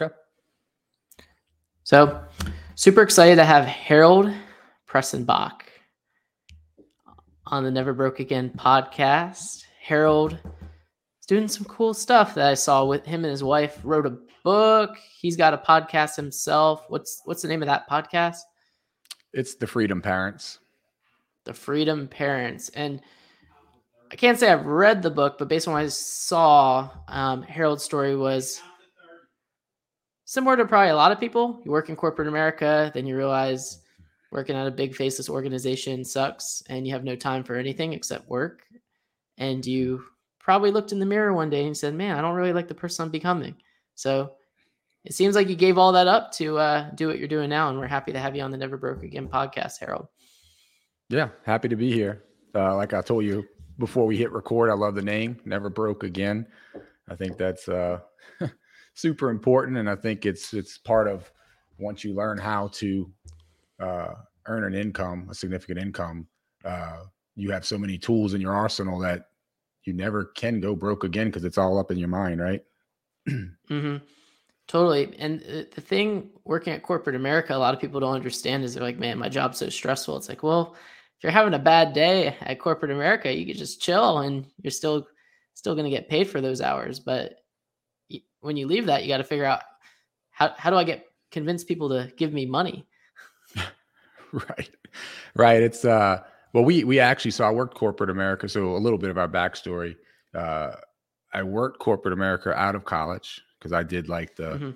Okay. So, super excited to have Harold Prestenbach on the Never Broke Again podcast. Harold is doing some cool stuff that I saw with him and his wife. Wrote a book. He's got a podcast himself. What's what's the name of that podcast? It's the Freedom Parents. The Freedom Parents. And I can't say I've read the book, but based on what I saw, um, Harold's story was similar to probably a lot of people. You work in corporate America, then you realize working at a big faceless organization sucks and you have no time for anything except work. And you probably looked in the mirror one day and said, Man, I don't really like the person I'm becoming. So it seems like you gave all that up to uh, do what you're doing now. And we're happy to have you on the Never Broke Again podcast, Harold. Yeah, happy to be here. Uh, like I told you before we hit record, I love the name, Never Broke Again. I think that's uh, super important, and I think it's it's part of once you learn how to uh, earn an income, a significant income, uh, you have so many tools in your arsenal that you never can go broke again because it's all up in your mind, right? mm-hmm. Totally. And the thing working at corporate America, a lot of people don't understand is they're like, man, my job's so stressful. It's like, well, if you're having a bad day at corporate America, you could just chill and you're still still going to get paid for those hours. But when you leave that, you got to figure out how how do I get convince people to give me money? right, right. It's uh, well, we we actually so I worked corporate America. So a little bit of our backstory. Uh, I worked corporate America out of college because I did like the. Mm-hmm.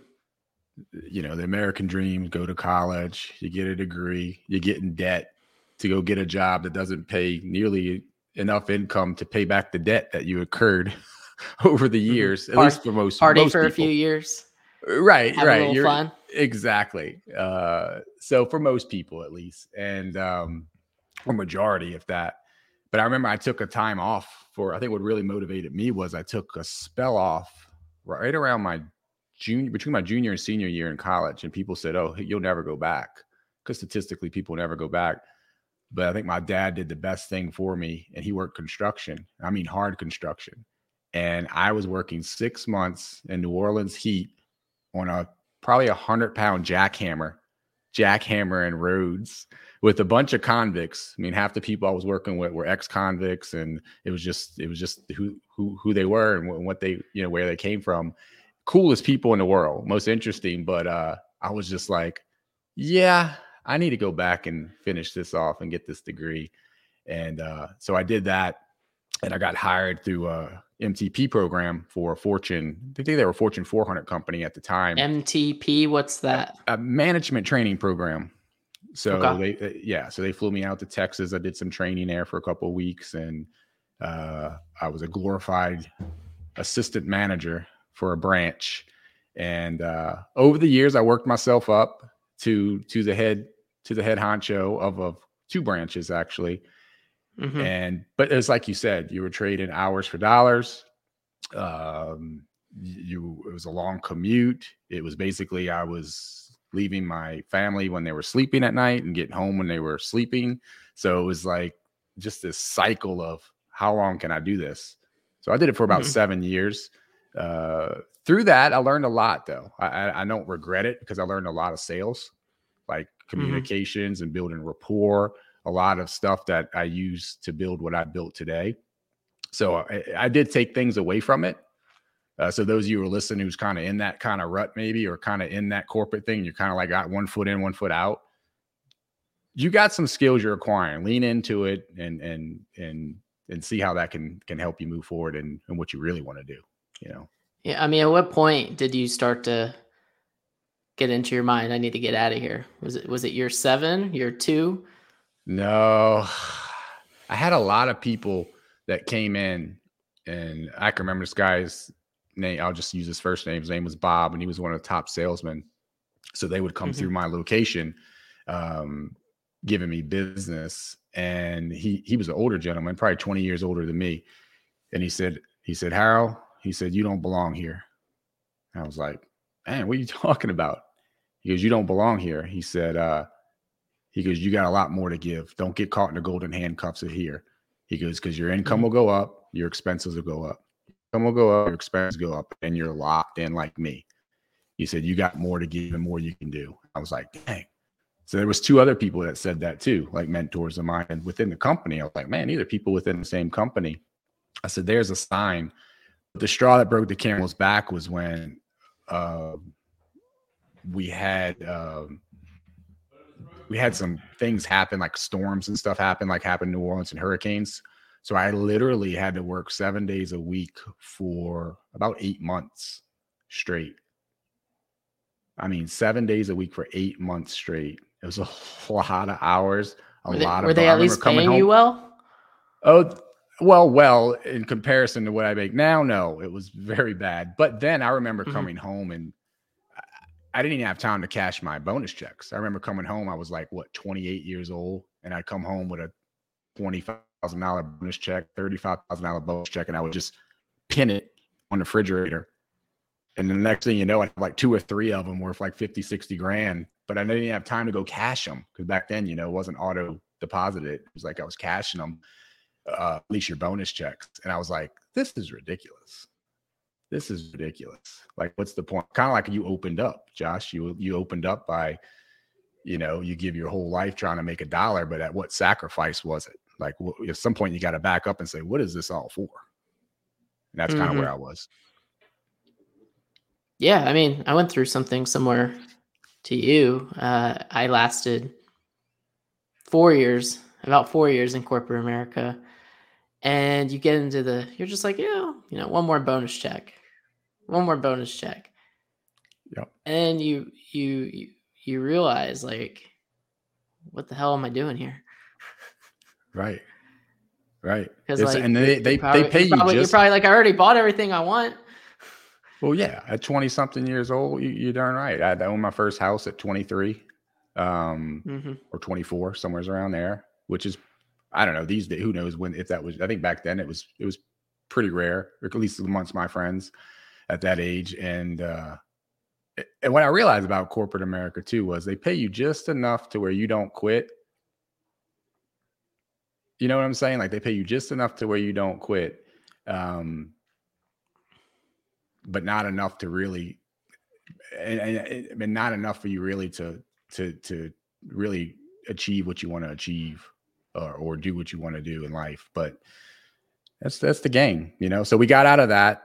You know, the American dream, go to college, you get a degree, you get in debt to go get a job that doesn't pay nearly enough income to pay back the debt that you incurred over the mm-hmm. years, at least for most people. party most for people. a few years. Right, Have right. You're, fun. Exactly. Uh, so for most people, at least, and um, or majority, if that. But I remember I took a time off for. I think what really motivated me was I took a spell off right around my junior, between my junior and senior year in college, and people said, "Oh, you'll never go back," because statistically, people never go back. But I think my dad did the best thing for me, and he worked construction. I mean, hard construction and I was working six months in New Orleans heat on a probably a hundred pound jackhammer, jackhammer and roads with a bunch of convicts. I mean, half the people I was working with were ex convicts, and it was just it was just who who who they were and what they you know where they came from. Coolest people in the world, most interesting. But uh, I was just like, yeah, I need to go back and finish this off and get this degree. And uh, so I did that, and I got hired through a MTP program for Fortune. I think they were a Fortune 400 company at the time. MTP, what's that? A, a management training program. So okay. they, uh, yeah, so they flew me out to Texas. I did some training there for a couple of weeks, and uh, I was a glorified assistant manager for a branch. And uh, over the years, I worked myself up to to the head to the head honcho of of two branches actually Mm-hmm. And but it's like you said, you were trading hours for dollars. Um, you it was a long commute. It was basically I was leaving my family when they were sleeping at night and getting home when they were sleeping. So it was like just this cycle of how long can I do this? So I did it for about mm-hmm. seven years. Uh, through that, I learned a lot though. I, I, don't regret it because I learned a lot of sales, like mm-hmm. communications mm-hmm. and building rapport a lot of stuff that I use to build what I built today. So I, I did take things away from it. Uh, so those of you who are listening who's kind of in that kind of rut maybe or kind of in that corporate thing, you're kind of like got one foot in, one foot out. You got some skills you're acquiring. Lean into it and and and and see how that can can help you move forward and, and what you really want to do. You know. Yeah, I mean, at what point did you start to get into your mind? I need to get out of here. Was it was it year seven, year two? No, I had a lot of people that came in, and I can remember this guy's name. I'll just use his first name. His name was Bob, and he was one of the top salesmen. So they would come mm-hmm. through my location, um, giving me business. And he he was an older gentleman, probably 20 years older than me. And he said, he said, Harold, he said, you don't belong here. I was like, man, what are you talking about? He goes, you don't belong here. He said, uh, he goes, You got a lot more to give. Don't get caught in the golden handcuffs of here. He goes, Because your income mm-hmm. will go up, your expenses will go up. Income will go up, your expenses go up, and you're locked in like me. He said, You got more to give and more you can do. I was like, dang. So there was two other people that said that too, like mentors of mine. And within the company, I was like, man, these are people within the same company. I said, there's a sign. The straw that broke the camel's back was when uh, we had um, we had some things happen, like storms and stuff happen, like happened in New Orleans and hurricanes. So I literally had to work seven days a week for about eight months straight. I mean, seven days a week for eight months straight. It was a lot of hours. A were they, lot of. were they at least paying home. you well? Oh, well, well, in comparison to what I make now, no, it was very bad. But then I remember mm-hmm. coming home and I didn't even have time to cash my bonus checks. I remember coming home, I was like, what, 28 years old, and I'd come home with a $25,000 bonus check, $35,000 bonus check, and I would just pin it on the refrigerator. And the next thing you know, I have like two or three of them worth like 50, 60 grand, but I didn't even have time to go cash them because back then, you know, it wasn't auto deposited. It was like I was cashing them, uh, at least your bonus checks. And I was like, this is ridiculous this is ridiculous. Like, what's the point? Kind of like you opened up, Josh. You you opened up by, you know, you give your whole life trying to make a dollar, but at what sacrifice was it? Like, at some point, you got to back up and say, what is this all for? And that's kind of mm-hmm. where I was. Yeah, I mean, I went through something similar to you. Uh, I lasted four years, about four years in corporate America and you get into the you're just like yeah you know one more bonus check one more bonus check. Yep. And you you you, you realize like what the hell am I doing here? Right. Right. Because like, and they they, probably, they pay you probably, just... you're probably like I already bought everything I want. Well, yeah, at 20 something years old, you, are darn right. I owned my first house at 23 um, mm-hmm. or 24, somewhere's around there, which is, I don't know, these days, who knows when, if that was, I think back then it was, it was pretty rare, or at least amongst my friends at that age. And uh, and what I realized about corporate America too was they pay you just enough to where you don't quit. You know what I'm saying? Like they pay you just enough to where you don't quit, um, but not enough to really, and, and, and not enough for you really to to to really achieve what you want to achieve or, or do what you want to do in life. But that's that's the game, you know. So we got out of that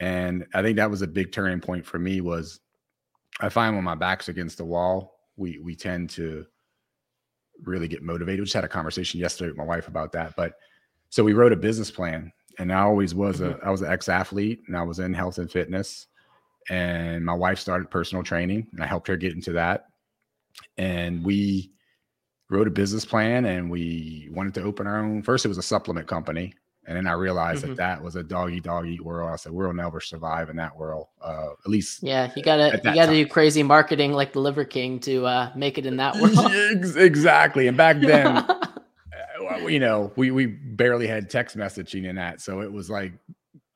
and I think that was a big turning point for me was I find when my back's against the wall, we we tend to really get motivated. We just had a conversation yesterday with my wife about that. But so we wrote a business plan and I always was a mm-hmm. I was an ex-athlete and I was in health and fitness. And my wife started personal training and I helped her get into that. And we wrote a business plan and we wanted to open our own first it was a supplement company and then I realized mm-hmm. that that was a doggy dog eat world. I said, we'll never survive in that world. Uh, at least, yeah, you gotta you gotta time. do crazy marketing like the Liver King to uh, make it in that world. exactly. And back then, uh, you know, we we barely had text messaging in that, so it was like,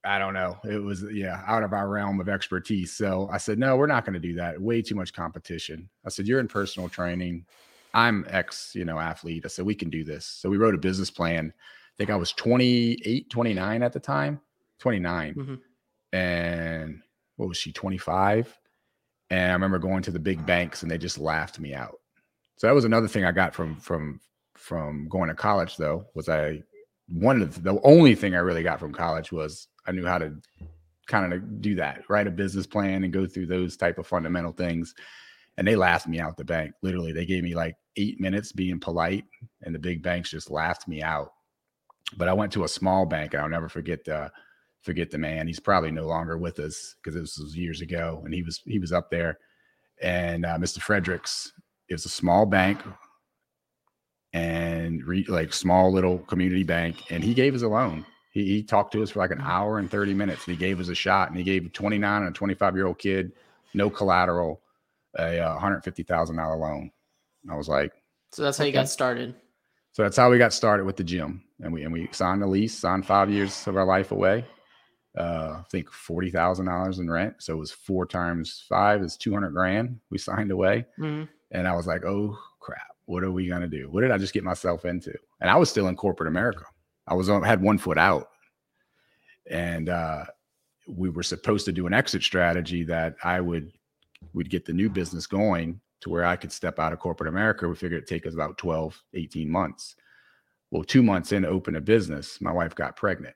I don't know, it was yeah, out of our realm of expertise. So I said, no, we're not going to do that. Way too much competition. I said, you're in personal training. I'm ex, you know, athlete. I said we can do this. So we wrote a business plan think I was 28, 29 at the time, 29. Mm-hmm. And what was she, 25? And I remember going to the big banks and they just laughed me out. So that was another thing I got from from from going to college though, was I one of the, the only thing I really got from college was I knew how to kind of do that, write a business plan and go through those type of fundamental things. And they laughed me out the bank. Literally, they gave me like eight minutes being polite, and the big banks just laughed me out. But I went to a small bank, I'll never forget the forget the man. He's probably no longer with us because this was years ago, and he was he was up there. And uh, Mr. Fredericks is a small bank and re, like small little community bank, and he gave us a loan. He, he talked to us for like an hour and 30 minutes, and he gave us a shot. And he gave a 29 and a 25 year old kid, no collateral, a uh, $150,000 loan. And I was like, so that's how okay. you got started. So that's how we got started with the gym, and we and we signed a lease, signed five years of our life away. Uh, I think forty thousand dollars in rent, so it was four times five is two hundred grand. We signed away, mm-hmm. and I was like, "Oh crap, what are we gonna do? What did I just get myself into?" And I was still in corporate America. I was on, had one foot out, and uh, we were supposed to do an exit strategy that I would we'd get the new business going to where I could step out of corporate America. We figured it'd take us about 12, 18 months. Well, two months in to open a business, my wife got pregnant.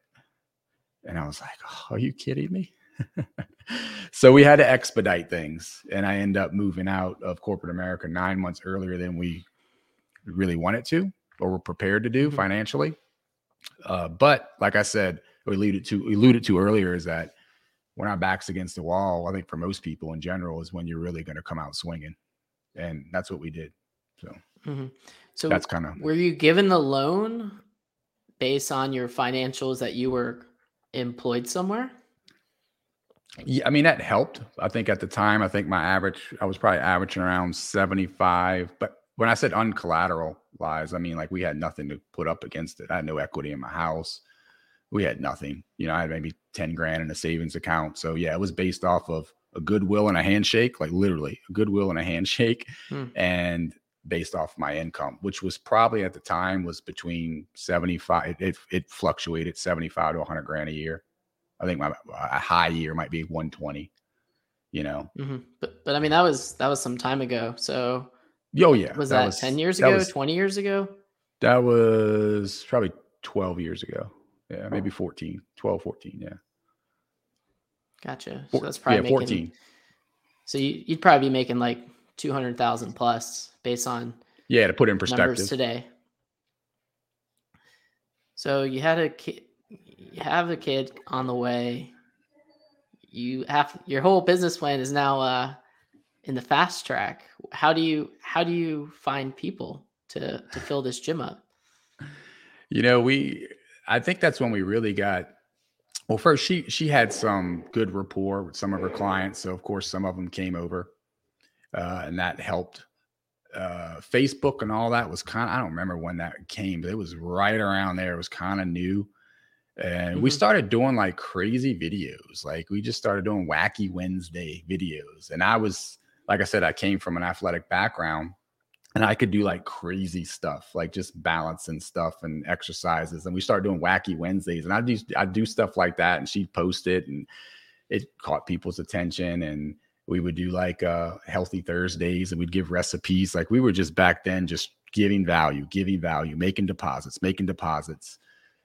And I was like, oh, are you kidding me? so we had to expedite things. And I end up moving out of corporate America nine months earlier than we really wanted to or were prepared to do mm-hmm. financially. Uh, but like I said, we alluded to alluded to earlier is that when our backs against the wall, I think for most people in general is when you're really going to come out swinging, and that's what we did. So, mm-hmm. so that's kind of were you given the loan based on your financials that you were employed somewhere? Yeah, I mean that helped. I think at the time, I think my average, I was probably averaging around 75. But when I said uncollateralized, I mean like we had nothing to put up against it. I had no equity in my house. We had nothing. You know, I had maybe 10 grand in a savings account. So yeah, it was based off of a goodwill and a handshake, like literally a goodwill and a handshake, hmm. and based off my income, which was probably at the time was between 75. It, it fluctuated 75 to 100 grand a year. I think my a high year might be 120. You know, mm-hmm. but but I mean that was that was some time ago. So oh yeah, was that, that was, 10 years ago? Was, 20 years ago? That was probably 12 years ago. Yeah, maybe 14, 12, 14. Yeah. Gotcha. So that's probably yeah, making, 14. So you, would probably be making like 200,000 plus based on yeah to put in perspective today. So you had a kid, you have a kid on the way. You have your whole business plan is now uh, in the fast track. How do you how do you find people to to fill this gym up? You know, we I think that's when we really got well first she she had some good rapport with some of her clients so of course some of them came over uh, and that helped. Uh, facebook and all that was kind of i don't remember when that came but it was right around there. It was kind of new and mm-hmm. we started doing like crazy videos. Like we just started doing wacky wednesday videos and i was like i said i came from an athletic background and I could do like crazy stuff, like just balance and stuff and exercises. And we started doing wacky Wednesdays, and I do I do stuff like that, and she'd post it, and it caught people's attention. And we would do like uh, healthy Thursdays, and we'd give recipes. Like we were just back then, just giving value, giving value, making deposits, making deposits.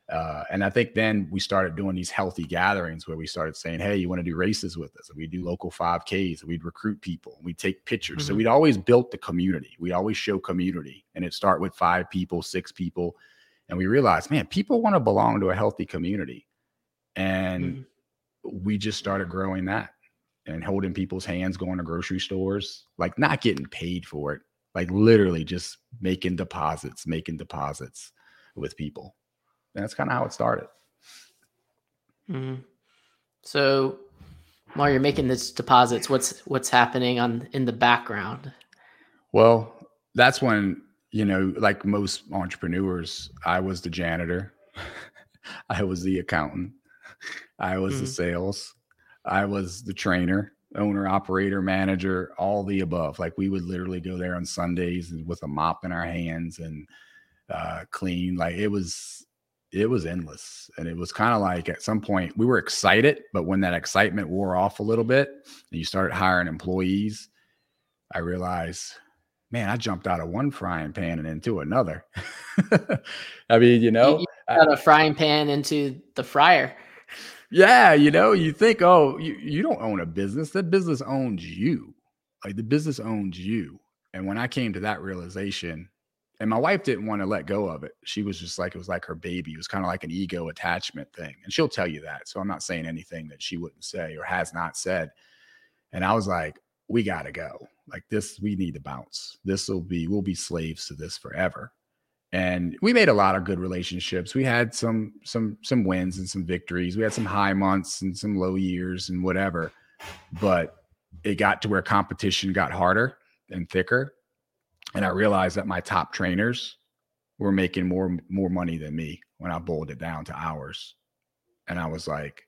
Uh, and I think then we started doing these healthy gatherings where we started saying, Hey, you want to do races with us? And we do local 5Ks. We'd recruit people. We'd take pictures. Mm-hmm. So we'd always built the community. We always show community. And it start with five people, six people. And we realized, man, people want to belong to a healthy community. And mm-hmm. we just started growing that and holding people's hands, going to grocery stores, like not getting paid for it, like literally just making deposits, making deposits with people that's kind of how it started. Mm-hmm. So while you're making these deposits, what's what's happening on in the background? Well, that's when you know, like most entrepreneurs, I was the janitor, I was the accountant, I was mm-hmm. the sales, I was the trainer, owner, operator, manager, all the above. Like we would literally go there on Sundays with a mop in our hands and uh, clean. Like it was it was endless. And it was kind of like at some point we were excited, but when that excitement wore off a little bit and you started hiring employees, I realized, man, I jumped out of one frying pan and into another. I mean, you know, you, got a frying pan into the fryer. Yeah, you know, you think, oh, you, you don't own a business. That business owns you. Like the business owns you. And when I came to that realization, and my wife didn't want to let go of it. She was just like, it was like her baby. It was kind of like an ego attachment thing. And she'll tell you that. So I'm not saying anything that she wouldn't say or has not said. And I was like, we got to go. Like this, we need to bounce. This will be, we'll be slaves to this forever. And we made a lot of good relationships. We had some, some, some wins and some victories. We had some high months and some low years and whatever. But it got to where competition got harder and thicker and I realized that my top trainers were making more more money than me when I boiled it down to hours. And I was like,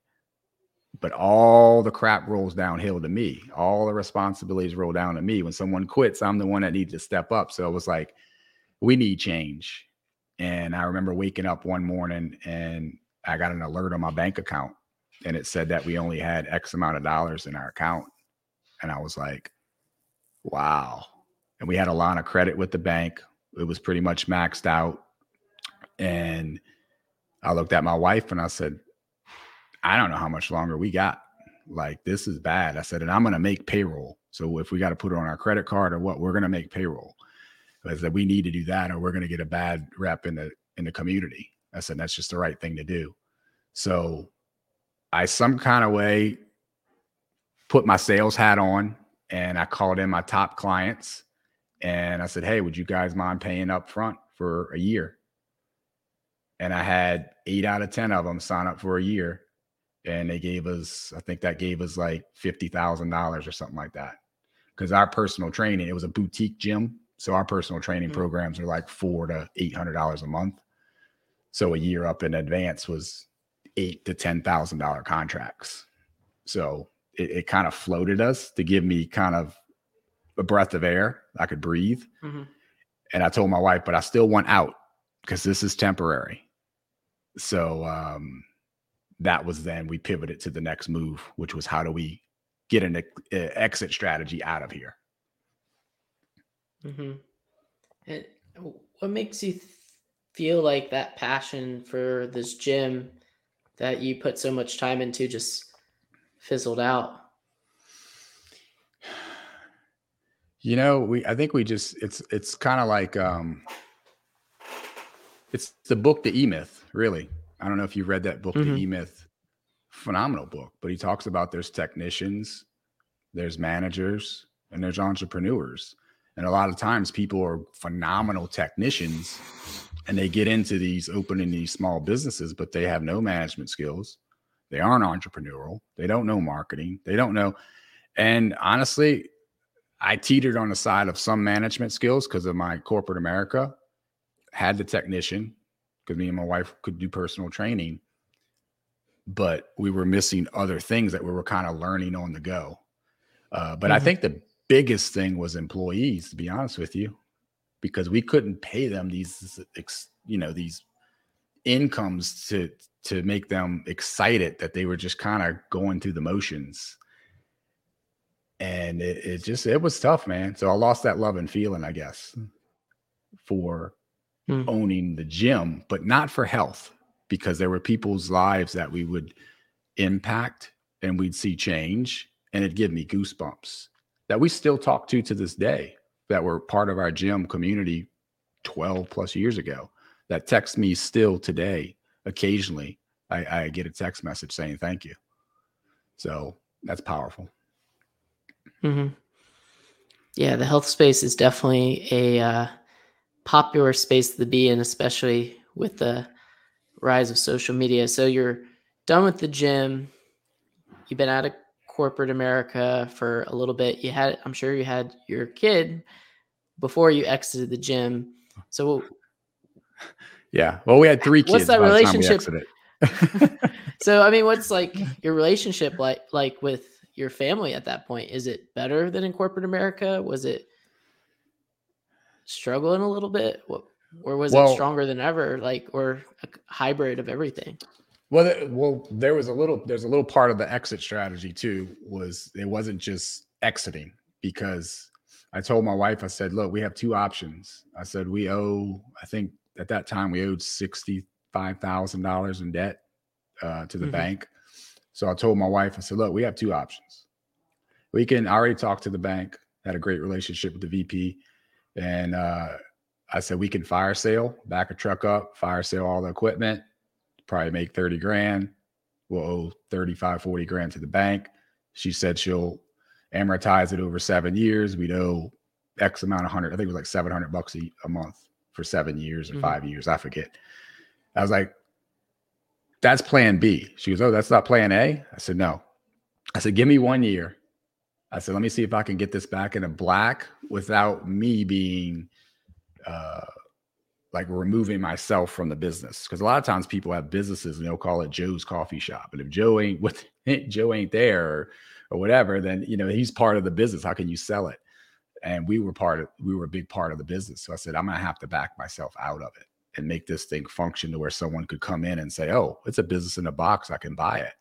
but all the crap rolls downhill to me. All the responsibilities roll down to me. When someone quits, I'm the one that needs to step up. So it was like, we need change. And I remember waking up one morning and I got an alert on my bank account and it said that we only had X amount of dollars in our account. And I was like, Wow. And we had a line of credit with the bank. It was pretty much maxed out. And I looked at my wife and I said, I don't know how much longer we got. Like, this is bad. I said, and I'm going to make payroll. So if we got to put it on our credit card or what, we're going to make payroll. I said, we need to do that or we're going to get a bad rep in the in the community. I said, that's just the right thing to do. So I some kind of way put my sales hat on and I called in my top clients and I said, Hey, would you guys mind paying up front for a year? And I had eight out of 10 of them sign up for a year. And they gave us, I think that gave us like $50,000 or something like that. Because our personal training, it was a boutique gym. So our personal training mm-hmm. programs are like four to $800 a month. So a year up in advance was eight to ten thousand dollar contracts. So it, it kind of floated us to give me kind of a breath of air. I could breathe. Mm-hmm. And I told my wife, but I still want out because this is temporary. So um, that was then we pivoted to the next move, which was how do we get an exit strategy out of here? Mm-hmm. And what makes you th- feel like that passion for this gym that you put so much time into just fizzled out? You know, we I think we just it's it's kind of like um it's the book The E Myth, really. I don't know if you've read that book, mm-hmm. The E Myth. Phenomenal book, but he talks about there's technicians, there's managers, and there's entrepreneurs. And a lot of times people are phenomenal technicians and they get into these opening these small businesses, but they have no management skills. They aren't entrepreneurial. They don't know marketing. They don't know. And honestly, I teetered on the side of some management skills because of my corporate America. Had the technician because me and my wife could do personal training, but we were missing other things that we were kind of learning on the go. Uh, but mm-hmm. I think the biggest thing was employees, to be honest with you because we couldn't pay them these you know these incomes to to make them excited that they were just kind of going through the motions and it, it, just it was tough man. So i lost that love and feeling i guess for mm. owning the gym but not for health because there were people's lives that we would impact and we'd see change and it'd give me goosebumps that we still talk to to this day that were part of our gym community 12 plus years ago that text me still today occasionally I, I, get a text message saying thank you. So that's powerful mm-hmm. yeah the health space is definitely a uh, popular space to be in especially with the rise of social media so you're done with the gym you've been out of corporate America for a little bit. You had, I'm sure you had your kid before you exited the gym. So, yeah. Well, we had three kids. What's that relationship? so, I mean, what's like your relationship like like with your family at that point? Is it better than in corporate America? Was it struggling a little bit? Or was well, it stronger than ever? Like, or a hybrid of everything? Well, well, there was a little. There's a little part of the exit strategy too. Was it wasn't just exiting because I told my wife. I said, "Look, we have two options." I said, "We owe. I think at that time we owed sixty five thousand dollars in debt uh, to the mm-hmm. bank." So I told my wife. I said, "Look, we have two options. We can I already talk to the bank. Had a great relationship with the VP, and uh, I said we can fire sale, back a truck up, fire sale all the equipment." probably make 30 grand. We'll owe 35, 40 grand to the bank. She said she'll amortize it over seven years. We'd owe X amount of hundred, I think it was like 700 bucks a, a month for seven years or mm-hmm. five years. I forget. I was like, that's plan B. She goes, Oh, that's not plan A. I said, No. I said, Give me one year. I said, Let me see if I can get this back in a black without me being uh, like removing myself from the business because a lot of times people have businesses and they'll call it Joe's coffee shop. And if Joe ain't with Joe ain't there or, or whatever, then you know he's part of the business. How can you sell it? And we were part of we were a big part of the business. So I said, I'm gonna have to back myself out of it and make this thing function to where someone could come in and say, Oh, it's a business in a box, I can buy it.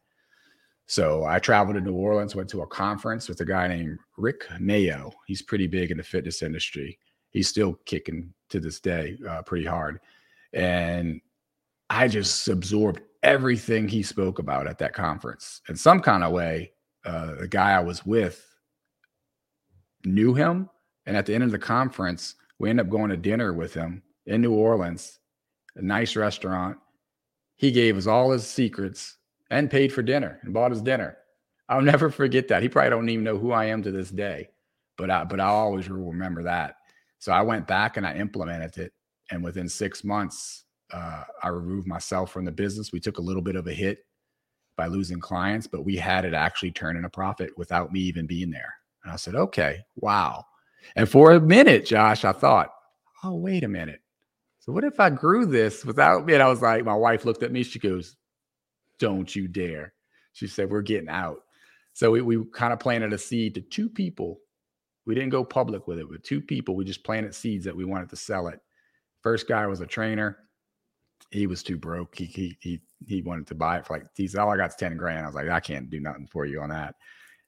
So I traveled to New Orleans, went to a conference with a guy named Rick Mayo. He's pretty big in the fitness industry. He's still kicking to this day uh, pretty hard. And I just absorbed everything he spoke about at that conference. In some kind of way, uh, the guy I was with knew him. And at the end of the conference, we ended up going to dinner with him in New Orleans, a nice restaurant. He gave us all his secrets and paid for dinner and bought his dinner. I'll never forget that. He probably don't even know who I am to this day, but I, but I always remember that. So I went back and I implemented it, and within six months, uh, I removed myself from the business. We took a little bit of a hit by losing clients, but we had it actually turning a profit without me even being there. And I said, okay, wow. And for a minute, Josh, I thought, oh, wait a minute. So what if I grew this without me? And I was like, my wife looked at me. She goes, don't you dare. She said, We're getting out. So we, we kind of planted a seed to two people. We didn't go public with it, but two people, we just planted seeds that we wanted to sell it. First guy was a trainer. He was too broke. He he he, he wanted to buy it for like he said, All I got is 10 grand. I was like, I can't do nothing for you on that.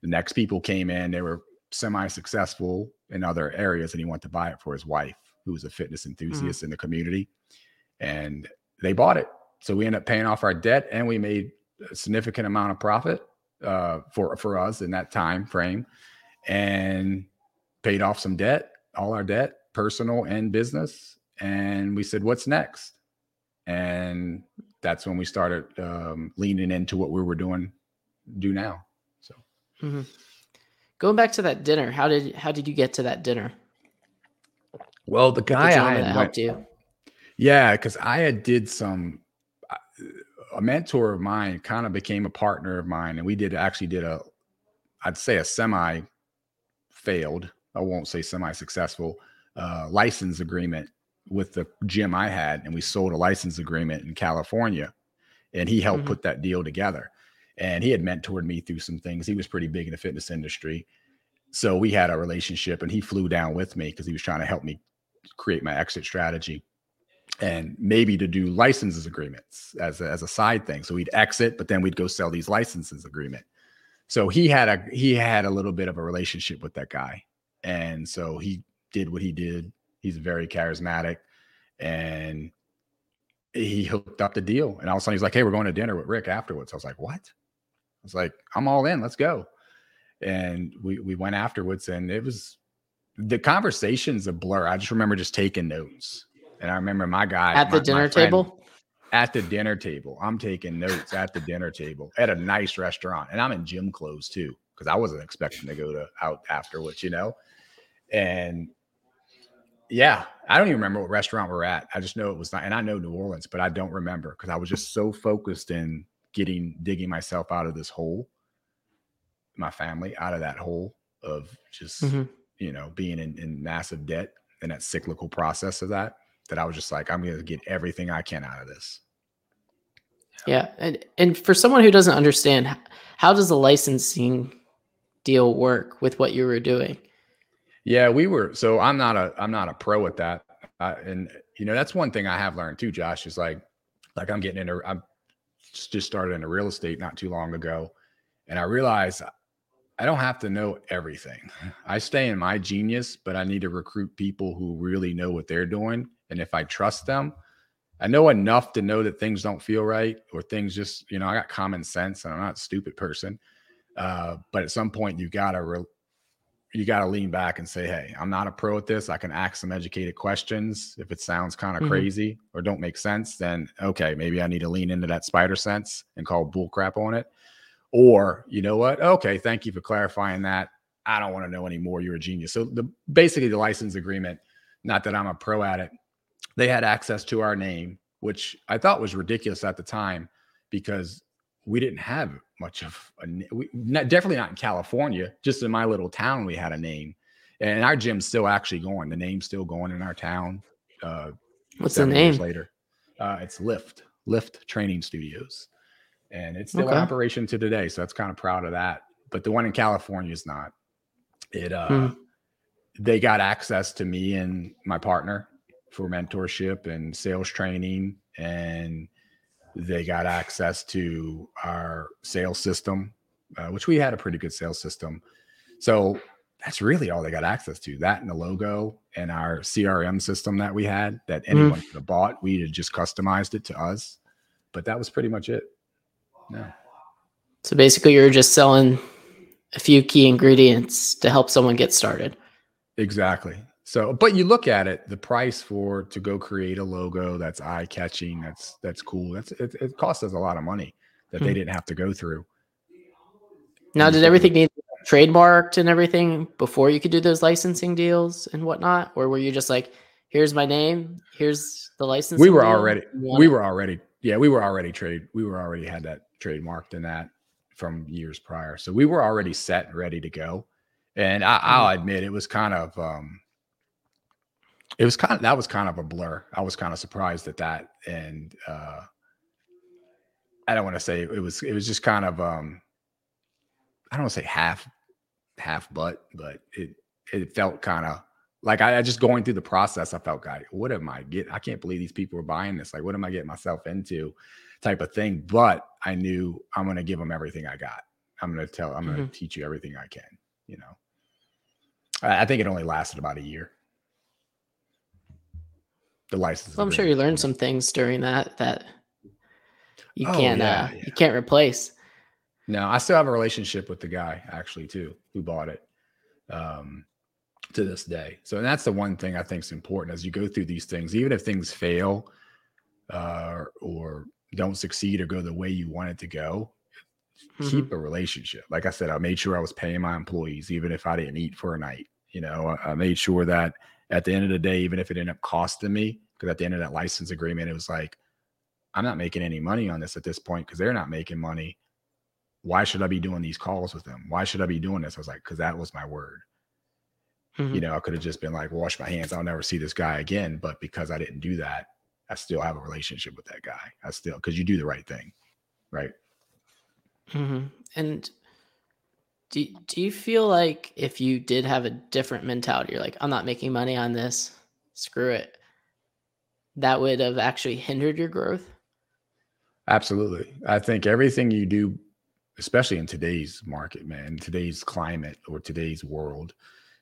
The next people came in, they were semi-successful in other areas, and he wanted to buy it for his wife, who was a fitness mm-hmm. enthusiast mm. in the community. And they bought it so we ended up paying off our debt and we made a significant amount of profit uh, for for us in that time frame and paid off some debt all our debt personal and business and we said what's next and that's when we started um, leaning into what we were doing do now so mm-hmm. going back to that dinner how did how did you get to that dinner well the guy I had helped you yeah because i had did some a mentor of mine kind of became a partner of mine, and we did actually did a, I'd say a semi failed, I won't say semi successful uh, license agreement with the gym I had, and we sold a license agreement in California, and he helped mm-hmm. put that deal together. And he had mentored me through some things. He was pretty big in the fitness industry, so we had a relationship, and he flew down with me because he was trying to help me create my exit strategy and maybe to do licenses agreements as a, as a side thing. So we'd exit, but then we'd go sell these licenses agreement. So he had a he had a little bit of a relationship with that guy, and so he did what he did. He's very charismatic, and he hooked up the deal. And all of a sudden, he's like, "Hey, we're going to dinner with Rick afterwards." I was like, "What?" I was like, "I'm all in. Let's go." And we we went afterwards, and it was the conversation's a blur. I just remember just taking notes and I remember my guy at the my, dinner my table. At the dinner table, I'm taking notes at the dinner table at a nice restaurant, and I'm in gym clothes too because I wasn't expecting to go to out afterwards, you know. And yeah, I don't even remember what restaurant we're at. I just know it was not, and I know New Orleans, but I don't remember because I was just so focused in getting digging myself out of this hole, my family out of that hole of just mm-hmm. You know being in, in massive debt and that cyclical process of that that I was just like, I'm going to get everything I can out of this. Yeah. And, and for someone who doesn't understand, how does the licensing deal work with what you were doing? Yeah, we were. So I'm not a, I'm not a pro at that. Uh, and you know, that's one thing I have learned too, Josh, is like, like I'm getting into, I'm just started into real estate not too long ago. And I realized I don't have to know everything. I stay in my genius, but I need to recruit people who really know what they're doing. And if I trust them, I know enough to know that things don't feel right or things just, you know, I got common sense and I'm not a stupid person. Uh, but at some point, you gotta re- you gotta lean back and say, "Hey, I'm not a pro at this. I can ask some educated questions. If it sounds kind of mm-hmm. crazy or don't make sense, then okay, maybe I need to lean into that spider sense and call bull crap on it." Or, you know what? Okay, thank you for clarifying that. I don't want to know anymore. You're a genius. So the basically the license agreement, not that I'm a pro at it, they had access to our name, which I thought was ridiculous at the time because we didn't have much of a we, not, definitely not in California. Just in my little town, we had a name, and our gym's still actually going. The name's still going in our town. Uh, What's the name? later, uh, it's Lift Lift Training Studios and it's still okay. in operation to today. So that's kind of proud of that. But the one in California is not. It uh hmm. they got access to me and my partner for mentorship and sales training and they got access to our sales system uh, which we had a pretty good sales system. So that's really all they got access to that and the logo and our CRM system that we had that mm-hmm. anyone mm. could have bought. We had just customized it to us, but that was pretty much it. Yeah. So basically, you're just selling a few key ingredients to help someone get started. Exactly. So, but you look at it, the price for to go create a logo that's eye catching, that's that's cool. That's it, it costs us a lot of money that hmm. they didn't have to go through. Now, did everything need trademarked and everything before you could do those licensing deals and whatnot, or were you just like, "Here's my name, here's the license"? We were already, we were already, yeah, we were already trade, we were already had that trademarked in that from years prior, so we were already set and ready to go. And I, I'll mm-hmm. admit, it was kind of, um, it was kind of that was kind of a blur. I was kind of surprised at that, and uh, I don't want to say it was, it was just kind of. um I don't want to say half half butt, but it it felt kind of like I, I, just going through the process. I felt, guy, what am I getting? I can't believe these people are buying this. Like, what am I getting myself into? Type of thing. But I knew I'm going to give them everything I got. I'm going to tell. I'm going to mm-hmm. teach you everything I can. You know. I, I think it only lasted about a year. The license. Well, I'm sure you learned some things during that that you oh, can't yeah, uh, yeah. you can't replace. No, I still have a relationship with the guy actually too who bought it um, to this day. So that's the one thing I think is important as you go through these things, even if things fail uh, or don't succeed or go the way you want it to go, mm-hmm. keep a relationship. Like I said, I made sure I was paying my employees, even if I didn't eat for a night. You know, I, I made sure that at the end of the day, even if it ended up costing me, because at the end of that license agreement, it was like, I'm not making any money on this at this point because they're not making money why should I be doing these calls with them? Why should I be doing this? I was like, because that was my word. Mm-hmm. You know, I could have just been like, wash my hands. I'll never see this guy again. But because I didn't do that, I still have a relationship with that guy. I still, because you do the right thing. Right. Mm-hmm. And do, do you feel like if you did have a different mentality, you're like, I'm not making money on this, screw it, that would have actually hindered your growth? Absolutely. I think everything you do especially in today's market, man, today's climate or today's world.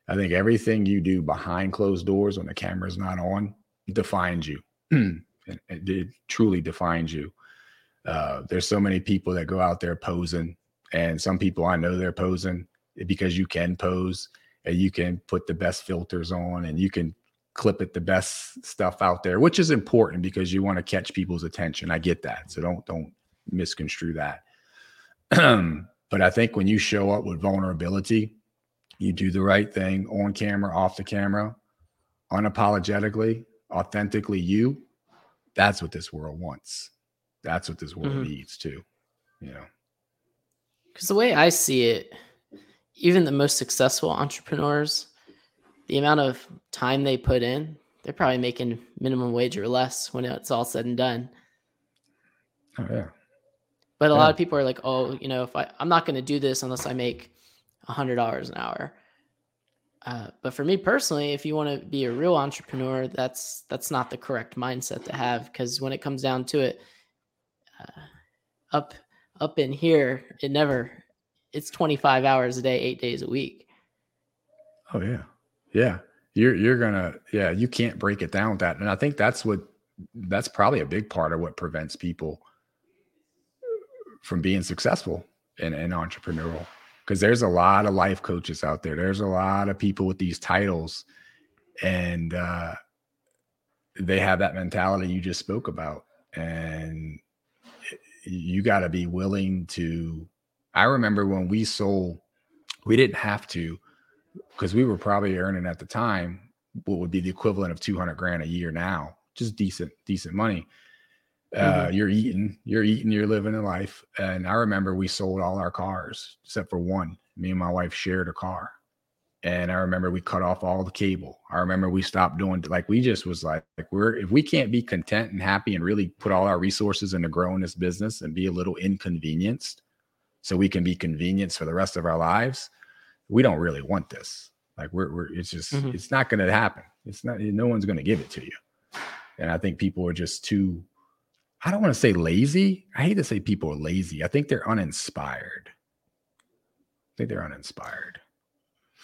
I think everything you do behind closed doors when the camera's not on defines you. It, it, truly defines you. Uh, there's so many people that go out there posing, and some people I know they're posing because you can pose and you can put the best filters on and you can clip it the best stuff out there, which is important because you want to catch people's attention. I get that, so don't don't misconstrue that. but I think when you show up with vulnerability, you do the right thing on camera, off the camera, unapologetically, authentically you. That's what this world wants. That's what this world mm-hmm. needs too. You know. Because the way I see it, even the most successful entrepreneurs, the amount of time they put in, they're probably making minimum wage or less when it's all said and done. Oh yeah. But a yeah. lot of people are like, oh, you know, if I I'm not going to do this unless I make a hundred dollars an hour. Uh, but for me personally, if you want to be a real entrepreneur, that's that's not the correct mindset to have because when it comes down to it, uh, up up in here, it never it's 25 hours a day, eight days a week. Oh yeah, yeah. You're you're gonna yeah. You can't break it down with that, and I think that's what that's probably a big part of what prevents people from being successful in, in entrepreneurial because there's a lot of life coaches out there. There's a lot of people with these titles and uh, they have that mentality you just spoke about and you got to be willing to i remember when we sold we didn't have to because we were probably earning at the time what would be the equivalent of 200 grand a year now just decent decent money uh, mm-hmm. you're eating, you're eating, you're living a life. And I remember we sold all our cars except for one. Me and my wife shared a car. And I remember we cut off all the cable. I remember we stopped doing like we just was like, like we're if we can't be content and happy and really put all our resources into growing this business and be a little inconvenienced so we can be convenienced for the rest of our lives, we don't really want this. Like we're, we're it's just mm-hmm. it's not going to happen. It's not no one's going to give it to you. And I think people are just too I don't want to say lazy. I hate to say people are lazy. I think they're uninspired. I think they're uninspired.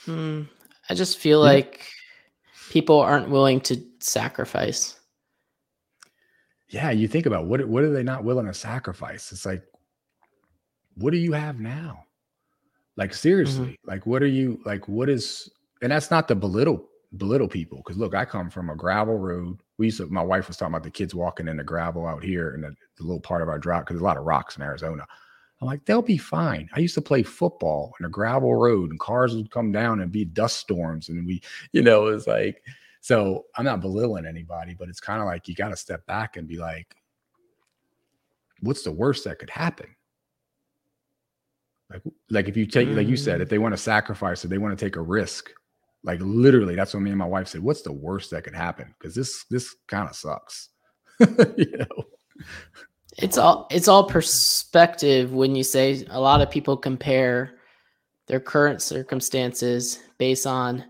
Hmm. I just feel yeah. like people aren't willing to sacrifice. Yeah, you think about what what are they not willing to sacrifice? It's like, what do you have now? Like seriously, mm-hmm. like what are you like? What is and that's not to belittle belittle people because look, I come from a gravel road. We used to, my wife was talking about the kids walking in the gravel out here in the, the little part of our drive because there's a lot of rocks in Arizona. I'm like, they'll be fine. I used to play football on a gravel road and cars would come down and be dust storms. And we, you know, it's like, so I'm not belittling anybody, but it's kind of like you got to step back and be like, what's the worst that could happen? Like, like if you take, like you said, mm. if they want to sacrifice it, they want to take a risk. Like literally, that's what me and my wife said. What's the worst that could happen? Because this this kind of sucks. you know. It's all it's all perspective when you say a lot of people compare their current circumstances based on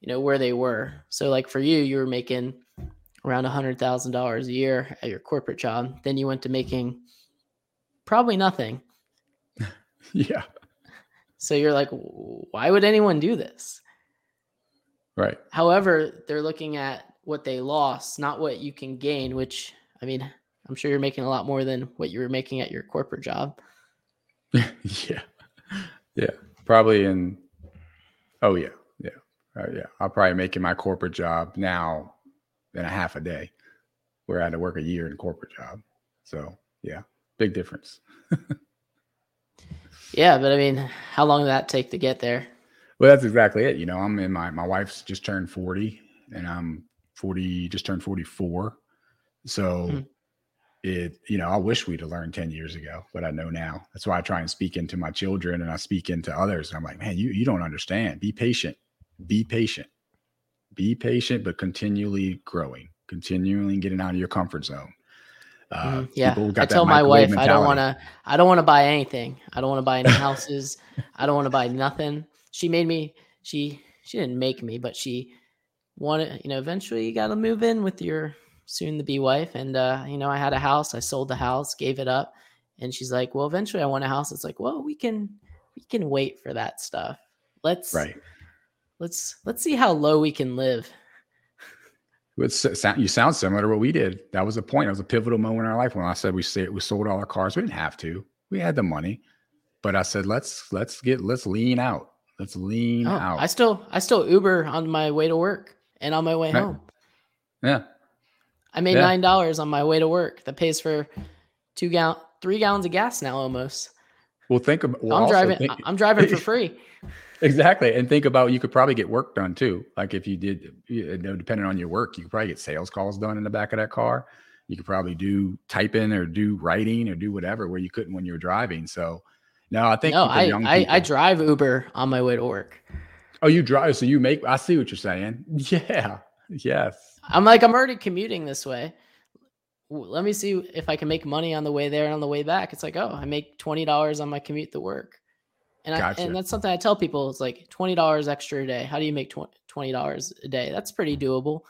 you know where they were. So like for you, you were making around a hundred thousand dollars a year at your corporate job. Then you went to making probably nothing. yeah. So you're like, why would anyone do this? Right. However, they're looking at what they lost, not what you can gain, which I mean, I'm sure you're making a lot more than what you were making at your corporate job. yeah. Yeah. Probably in, oh, yeah. Yeah. Uh, yeah. I'll probably make making my corporate job now in a half a day where I had to work a year in a corporate job. So, yeah, big difference. yeah. But I mean, how long did that take to get there? Well, that's exactly it. You know, I'm in my, my wife's just turned 40 and I'm 40, just turned 44. So, hmm. it you know i wish we'd have learned 10 years ago what i know now. That's why i try and speak into my children and i speak into others. I'm like man you you don't understand. Be patient. Be patient. Be patient but continually growing. Continually getting out of your comfort zone. Uh, mm, yeah. i tell my wife mentality. i don't want to i don't want to buy anything. I don't want to buy any houses. I don't want to buy nothing she made me she she didn't make me but she wanted you know eventually you got to move in with your soon to be wife. And, uh, you know, I had a house, I sold the house, gave it up. And she's like, well, eventually I want a house. It's like, well, we can, we can wait for that stuff. Let's, right. Let's, let's see how low we can live. It's, you sound similar to what we did. That was a point. It was a pivotal moment in our life when I said we say we sold all our cars. We didn't have to. We had the money, but I said let's let's get let's lean out. Let's lean oh, out. I still I still Uber on my way to work and on my way right. home. Yeah, I made yeah. nine dollars on my way to work. That pays for two gallon, three gallons of gas now almost. Well, think about. Well, I'm driving. Think, I'm driving for free. exactly, and think about you could probably get work done too. Like if you did, you know, depending on your work, you could probably get sales calls done in the back of that car. You could probably do typing or do writing or do whatever where you couldn't when you were driving. So, no, I think no, I, I I drive Uber on my way to work. Oh, you drive, so you make. I see what you're saying. Yeah. Yes. I'm like, I'm already commuting this way. Let me see if I can make money on the way there and on the way back. It's like, oh, I make twenty dollars on my commute to work, and gotcha. I, and that's something I tell people. It's like twenty dollars extra a day. How do you make twenty dollars a day? That's pretty doable.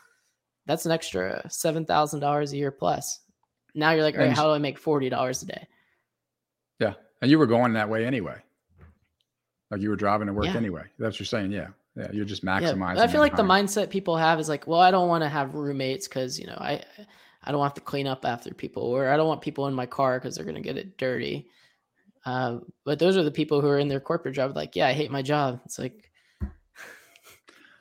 That's an extra seven thousand dollars a year plus. Now you're like, all right, how do I make forty dollars a day? Yeah, and you were going that way anyway. Like you were driving to work yeah. anyway. That's what you're saying. Yeah. Yeah, you're just maximizing. Yeah, I feel like time. the mindset people have is like, well, I don't want to have roommates because you know I I don't want to clean up after people, or I don't want people in my car because they're gonna get it dirty. Uh, but those are the people who are in their corporate job, like, yeah, I hate my job. It's like,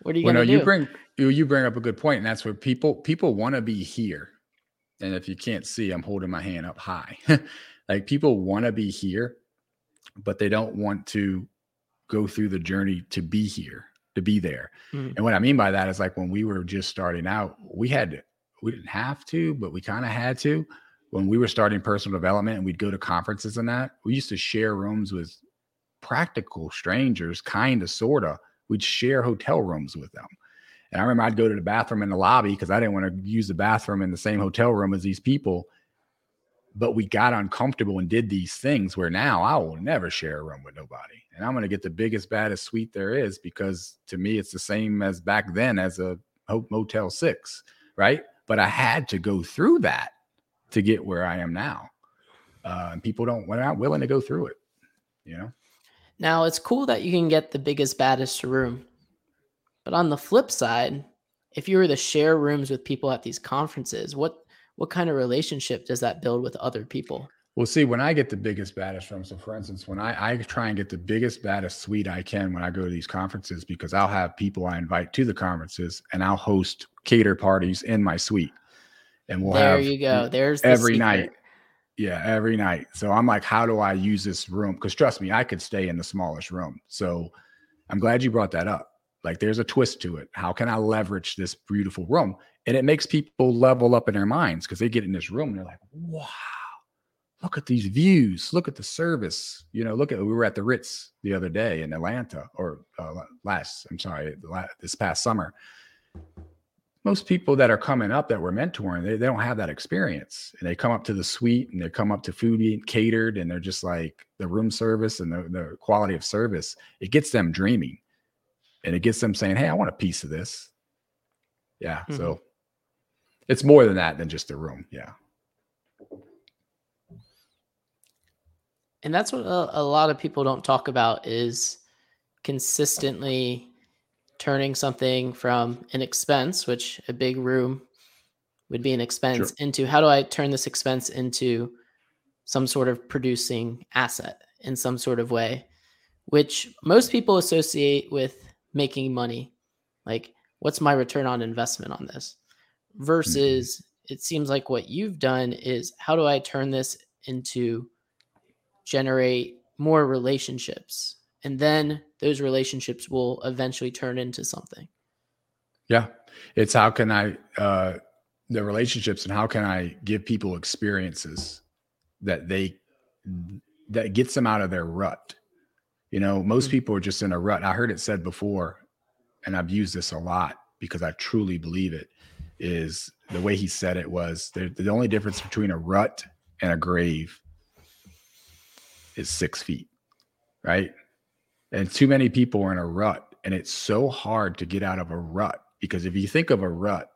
what are you well, gonna no, do? You bring you you bring up a good point, and that's where people people want to be here. And if you can't see, I'm holding my hand up high. like people want to be here, but they don't want to go through the journey to be here to be there. Mm-hmm. And what I mean by that is like when we were just starting out, we had to, we didn't have to, but we kind of had to. When we were starting personal development and we'd go to conferences and that, we used to share rooms with practical strangers, kind of, sort of. We'd share hotel rooms with them. And I remember I'd go to the bathroom in the lobby because I didn't want to use the bathroom in the same hotel room as these people. But we got uncomfortable and did these things where now I will never share a room with nobody and I'm going to get the biggest, baddest suite there is because to me, it's the same as back then as a Motel Six, right? But I had to go through that to get where I am now. Uh, and people don't, we're not willing to go through it, you know? Now it's cool that you can get the biggest, baddest room. But on the flip side, if you were to share rooms with people at these conferences, what what kind of relationship does that build with other people? Well, see, when I get the biggest, baddest room, so for instance, when I, I try and get the biggest, baddest suite I can when I go to these conferences, because I'll have people I invite to the conferences and I'll host cater parties in my suite. And we'll there have you go. There's every secret. night. Yeah, every night. So I'm like, how do I use this room? Because trust me, I could stay in the smallest room. So I'm glad you brought that up. Like there's a twist to it. How can I leverage this beautiful room? And it makes people level up in their minds because they get in this room and they're like, wow, look at these views. Look at the service. You know, look at, we were at the Ritz the other day in Atlanta or uh, last, I'm sorry, this past summer. Most people that are coming up that we're mentoring, they, they don't have that experience. And they come up to the suite and they come up to food catered and they're just like the room service and the, the quality of service. It gets them dreaming and it gets them saying, Hey, I want a piece of this. Yeah. Mm-hmm. So it's more than that than just a room. Yeah. And that's what a, a lot of people don't talk about is consistently turning something from an expense, which a big room would be an expense, sure. into how do I turn this expense into some sort of producing asset in some sort of way, which most people associate with making money. Like, what's my return on investment on this? Mm-hmm. Versus, it seems like what you've done is how do I turn this into generate more relationships? And then those relationships will eventually turn into something. Yeah. It's how can I, uh, the relationships and how can I give people experiences that they, that gets them out of their rut you know, most mm-hmm. people are just in a rut. I heard it said before, and I've used this a lot because I truly believe it. Is the way he said it was the, only difference between a rut and a grave is six feet, right? And too many people are in a rut, and it's so hard to get out of a rut because if you think of a rut,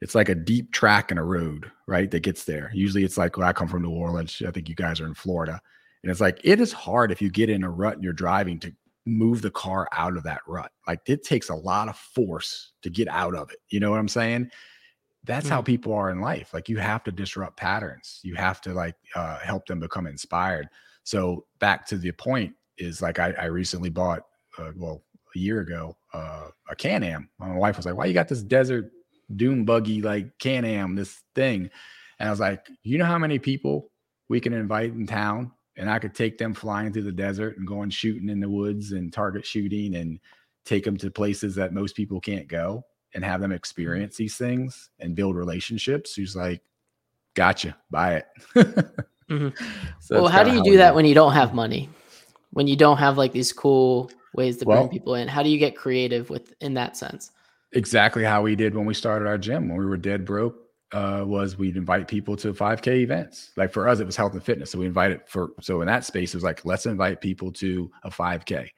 it's like a deep track in a road, right? That gets there. Usually, it's like well, I come from New Orleans. I think you guys are in Florida and it's like it is hard if you get in a rut and you're driving to move the car out of that rut. Like it takes a lot of force to get out of it. You know what I'm saying? That's mm. how people are in life. Like you have to disrupt patterns. You have to like uh, help them become inspired. So back to the point is like I, I recently bought, uh, well, a year ago, uh, a Can-Am. My wife was like, "Why you got this desert dune buggy like Can-Am, this thing?" And I was like, "You know how many people we can invite in town and I could take them flying through the desert and going shooting in the woods and target shooting and take them to places that most people can't go and have them mm-hmm. experience these things and build relationships. Who's like, gotcha, buy it. mm-hmm. so well, how do you do that when you don't have money? When you don't have like these cool ways to well, bring people in? How do you get creative with in that sense? Exactly how we did when we started our gym. When we were dead broke, uh, was we'd invite people to 5K events. Like for us, it was health and fitness. So we invited for so in that space, it was like let's invite people to a 5K.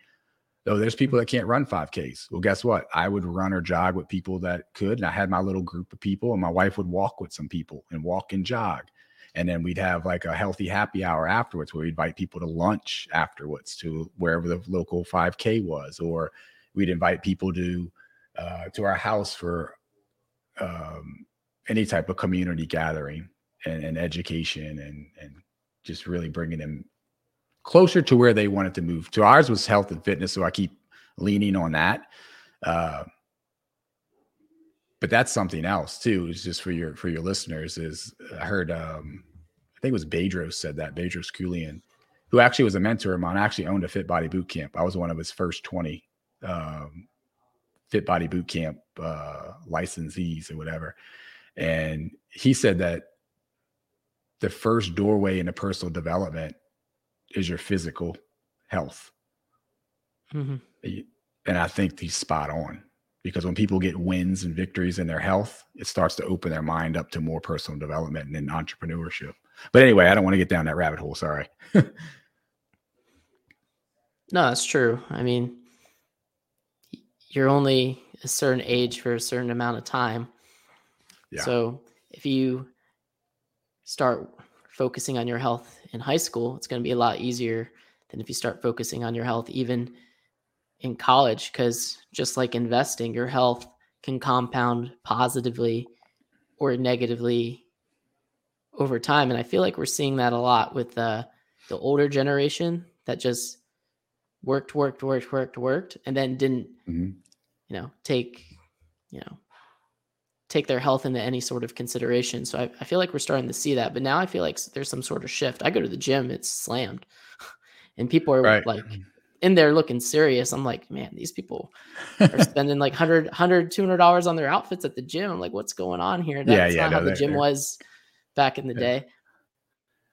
Though there's people that can't run 5Ks. Well, guess what? I would run or jog with people that could, and I had my little group of people, and my wife would walk with some people and walk and jog. And then we'd have like a healthy happy hour afterwards where we'd invite people to lunch afterwards to wherever the local 5K was, or we'd invite people to uh, to our house for um, any type of community gathering and, and education and and just really bringing them closer to where they wanted to move to. Ours was health and fitness so i keep leaning on that. Uh, but that's something else too is just for your for your listeners is i heard um i think it was bedros said that bedros Keuilian, who actually was a mentor of mine. Actually owned a fit body boot camp. I was one of his first 20 um, fit body boot camp uh, licensees or whatever and he said that the first doorway into personal development is your physical health. Mm-hmm. And I think he's spot on because when people get wins and victories in their health, it starts to open their mind up to more personal development and entrepreneurship. But anyway, I don't want to get down that rabbit hole. Sorry. no, that's true. I mean, you're only a certain age for a certain amount of time. So if you start focusing on your health in high school, it's going to be a lot easier than if you start focusing on your health, even in college. Because just like investing, your health can compound positively or negatively over time. And I feel like we're seeing that a lot with the, the older generation that just worked, worked, worked, worked, worked, and then didn't, mm-hmm. you know, take, you know, take their health into any sort of consideration. So I, I, feel like we're starting to see that. But now I feel like there's some sort of shift. I go to the gym, it's slammed. and people are right. like in there looking serious. I'm like, man, these people are spending like 100 100 200 dollars on their outfits at the gym. I'm like, what's going on here? That's yeah, yeah, not no, how the gym was back in the yeah. day.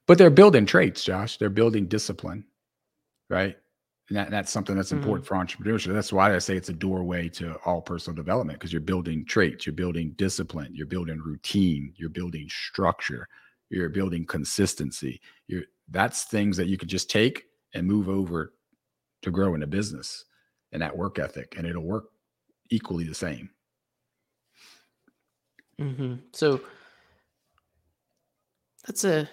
But they're building traits, Josh. They're building discipline, right? And that, that's something that's important mm-hmm. for entrepreneurship. That's why I say it's a doorway to all personal development because you're building traits, you're building discipline, you're building routine, you're building structure, you're building consistency. You're that's things that you could just take and move over to grow in a business and that work ethic, and it'll work equally the same. Mm-hmm. So that's a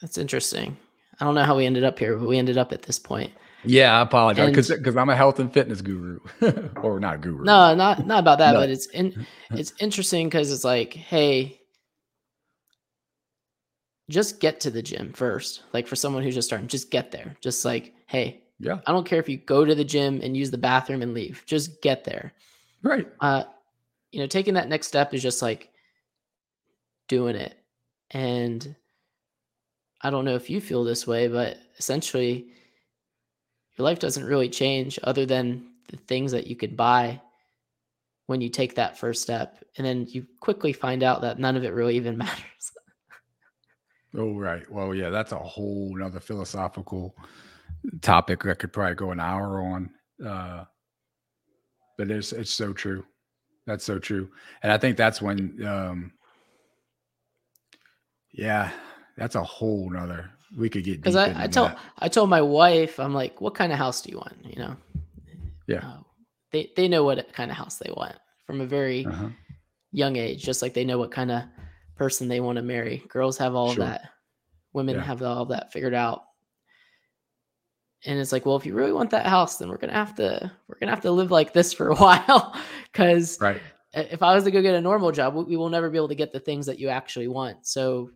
that's interesting. I don't know how we ended up here, but we ended up at this point. Yeah, I apologize because because I'm a health and fitness guru, or not guru. No, not not about that, no. but it's in, it's interesting because it's like, hey, just get to the gym first. Like for someone who's just starting, just get there. Just like, hey, yeah, I don't care if you go to the gym and use the bathroom and leave. Just get there. Right. Uh, you know, taking that next step is just like doing it, and I don't know if you feel this way, but essentially your life doesn't really change other than the things that you could buy when you take that first step. And then you quickly find out that none of it really even matters. oh, right. Well, yeah, that's a whole nother philosophical topic that could probably go an hour on. Uh, but it's it's so true. That's so true. And I think that's when um yeah, that's a whole nother we could get because I, I told that. I told my wife I'm like, what kind of house do you want? You know, yeah, uh, they they know what kind of house they want from a very uh-huh. young age, just like they know what kind of person they want to marry. Girls have all sure. that, women yeah. have all of that figured out. And it's like, well, if you really want that house, then we're gonna have to we're gonna have to live like this for a while, because right. if I was to go get a normal job, we will never be able to get the things that you actually want. So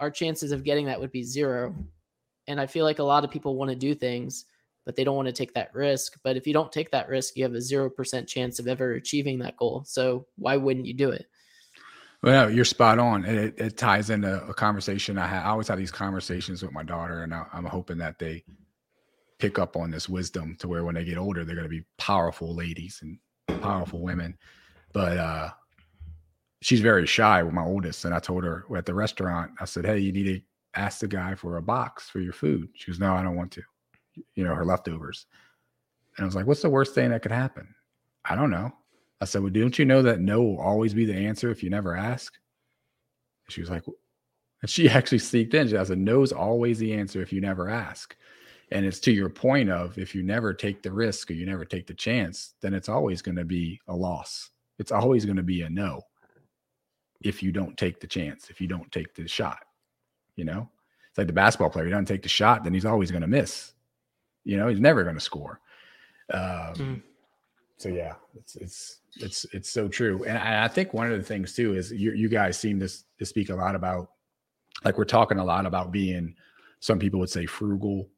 our chances of getting that would be zero. And I feel like a lot of people want to do things, but they don't want to take that risk. But if you don't take that risk, you have a 0% chance of ever achieving that goal. So why wouldn't you do it? Well, you're spot on. It, it ties into a conversation I. I always have these conversations with my daughter, and I, I'm hoping that they pick up on this wisdom to where when they get older, they're going to be powerful ladies and powerful women. But uh, she's very shy with my oldest. And I told her at the restaurant, I said, Hey, you need to ask the guy for a box for your food. She goes, No, I don't want to, you know, her leftovers. And I was like, What's the worst thing that could happen? I don't know. I said, Well, don't you know that no will always be the answer if you never ask? She was like, and she actually sneaked in. She said, No is always the answer if you never ask. And it's to your point of if you never take the risk or you never take the chance, then it's always going to be a loss. It's always going to be a no if you don't take the chance, if you don't take the shot. You know, it's like the basketball player. He doesn't take the shot, then he's always going to miss. You know, he's never going to score. Um, mm. So yeah, it's it's it's it's so true. And I, I think one of the things too is you you guys seem to to speak a lot about, like we're talking a lot about being. Some people would say frugal,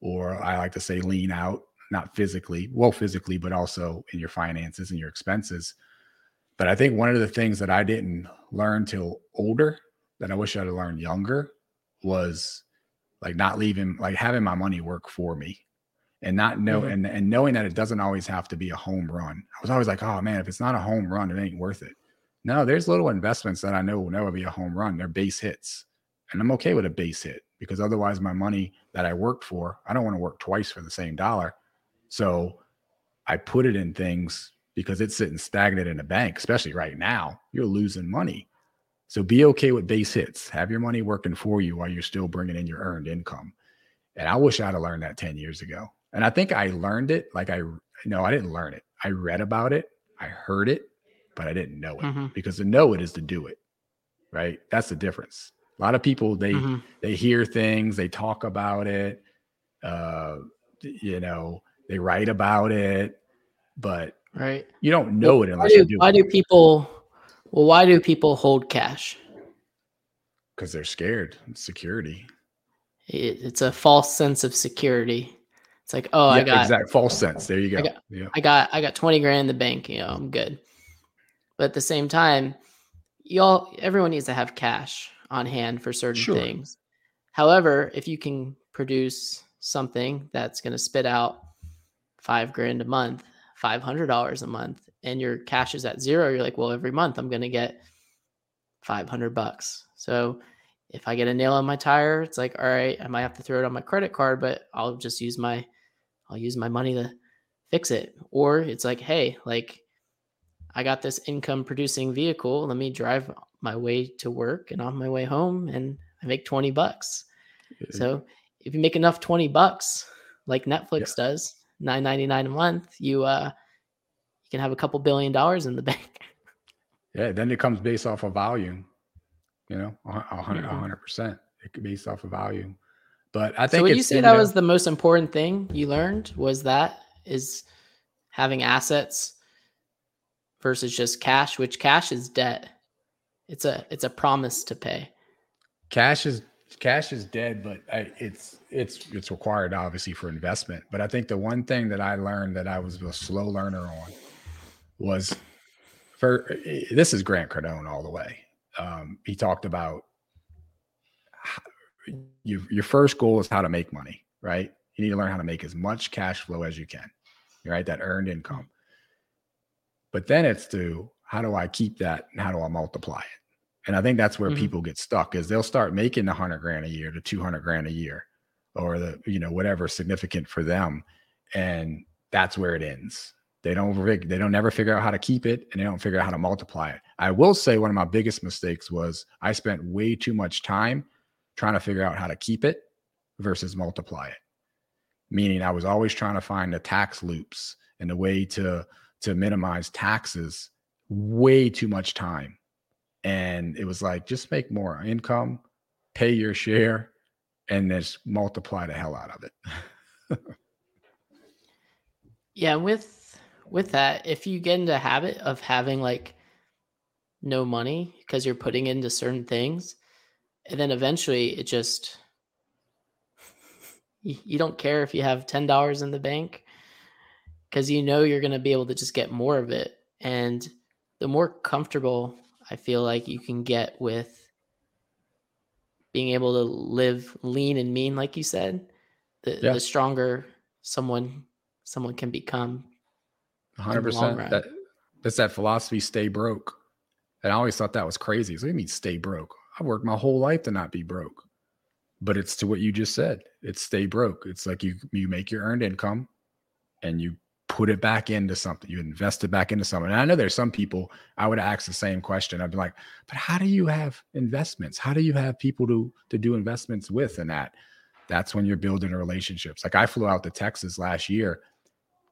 or I like to say lean out, not physically, well physically, but also in your finances and your expenses. But I think one of the things that I didn't learn till older that I wish I'd have learned younger was like not leaving, like having my money work for me and not know mm-hmm. and, and knowing that it doesn't always have to be a home run. I was always like, oh man, if it's not a home run, it ain't worth it. No, there's little investments that I know will never be a home run. They're base hits. And I'm okay with a base hit because otherwise my money that I worked for, I don't want to work twice for the same dollar. So I put it in things because it's sitting stagnant in a bank, especially right now. You're losing money. So be okay with base hits. Have your money working for you while you're still bringing in your earned income. And I wish I'd have learned that 10 years ago. And I think I learned it like I, no, I didn't learn it. I read about it, I heard it, but I didn't know it mm-hmm. because to know it is to do it. Right. That's the difference. A lot of people, they, mm-hmm. they hear things, they talk about it. Uh, you know, they write about it, but right. You don't know well, it unless do, you do. Why do people well, why do people hold cash? Because they're scared. security. It, it's a false sense of security. It's like, oh, yeah, I got exact false sense. There you go. I got, yeah. I got I got 20 grand in the bank, you know, I'm good. But at the same time, y'all everyone needs to have cash on hand for certain sure. things. However, if you can produce something that's going to spit out five grand a month, five hundred dollars a month, and your cash is at zero, you're like, well, every month I'm going to get five hundred bucks. So if I get a nail on my tire, it's like, all right, I might have to throw it on my credit card, but I'll just use my, I'll use my money to fix it. Or it's like, hey, like I got this income producing vehicle. Let me drive my way to work and on my way home and I make 20 bucks. So if you make enough 20 bucks, like Netflix yeah. does, 9.99 a month, you uh you can have a couple billion dollars in the bank. Yeah, then it comes based off of volume. You know, a hundred, mm-hmm. hundred percent. It could be based off of volume. But I think. So would you say that was the most important thing you learned? Was that is having assets versus just cash, which cash is debt. It's a it's a promise to pay. Cash is cash is dead, but I, it's it's it's required obviously for investment. But I think the one thing that I learned that I was a slow learner on was for this is Grant Cardone all the way. Um, he talked about you, your first goal is how to make money, right? You need to learn how to make as much cash flow as you can, right? That earned income. But then it's to how do I keep that and how do I multiply it? And I think that's where mm-hmm. people get stuck is they'll start making the hundred grand a year to 200 grand a year or the, you know, whatever significant for them. And that's where it ends. They don't, they don't never figure out how to keep it and they don't figure out how to multiply it. I will say one of my biggest mistakes was I spent way too much time trying to figure out how to keep it versus multiply it. Meaning I was always trying to find the tax loops and the way to, to minimize taxes way too much time and it was like just make more income pay your share and just multiply the hell out of it. Yeah with with that if you get into habit of having like no money because you're putting into certain things and then eventually it just you, don't care if you have $10 in the bank because you know you're going to be able to just get more of it and the more comfortable I feel like you can get with being able to live lean and mean, like you said, the, yeah. the stronger someone someone can become. Hundred percent. That that's that philosophy. Stay broke. And I always thought that was crazy. So what you mean stay broke? I worked my whole life to not be broke. But it's to what you just said. It's stay broke. It's like you you make your earned income and you put it back into something. You invest it back into something. And I know there's some people I would ask the same question. I'd be like, but how do you have investments? How do you have people to to do investments with? And that that's when you're building relationships. Like I flew out to Texas last year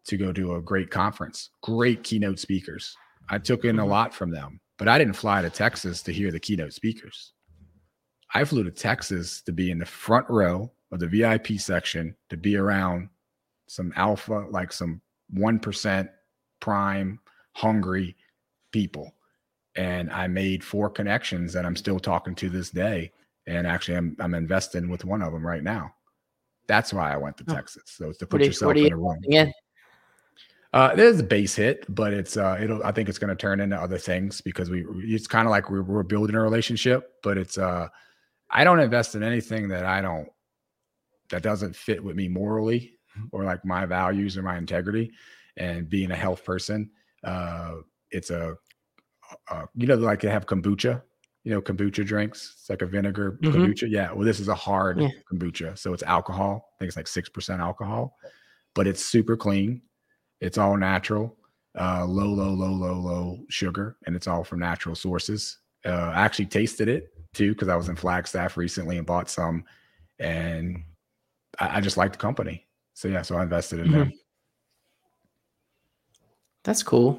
to go to a great conference, great keynote speakers. I took in a mm-hmm. lot from them, but I didn't fly to Texas to hear the keynote speakers. I flew to Texas to be in the front row of the VIP section, to be around some alpha, like some 1% prime, hungry people. And I made four connections that I'm still talking to this day. And actually, I'm, I'm investing with one of them right now. That's why I went to Texas. So it's to put yourself in a room. Yeah. Uh, there's a base hit, but it's uh, it'll. I think it's going to turn into other things because we. It's kind of like we're, we're building a relationship, but it's. Uh, I don't invest in anything that I don't that doesn't fit with me morally or like my values or my integrity and being a health person. Uh, it's a, a, you know, like they have kombucha, you know, kombucha drinks. It's like a vinegar mm-hmm. kombucha. Yeah. Well, this is a hard yeah. kombucha. So it's alcohol. I think it's like 6% alcohol, but it's super clean. It's all natural, uh, low, low, low, low, low sugar, and it's all from natural sources. Uh, I actually tasted it too because I was in Flagstaff recently and bought some, and I, I just like the company. So yeah, so I invested in mm-hmm. them. That's cool.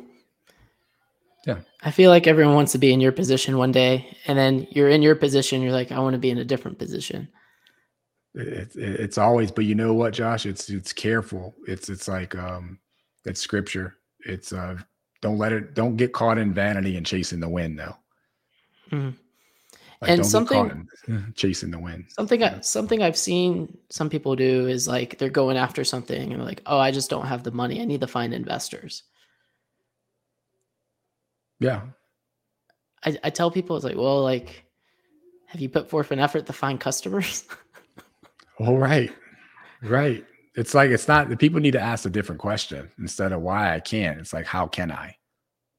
Yeah. I feel like everyone wants to be in your position one day, and then you're in your position. You're like, I want to be in a different position. It's it's always, but you know what, Josh? It's it's careful. It's it's like um, it's scripture. It's uh, don't let it, don't get caught in vanity and chasing the wind, though. Mm-hmm. Like, and something chasing the wind. Something I, something I've seen some people do is like they're going after something and like, oh, I just don't have the money. I need to find investors. Yeah. I, I tell people it's like, well, like, have you put forth an effort to find customers? All right. Right. It's like it's not the people need to ask a different question instead of why I can't. It's like, how can I?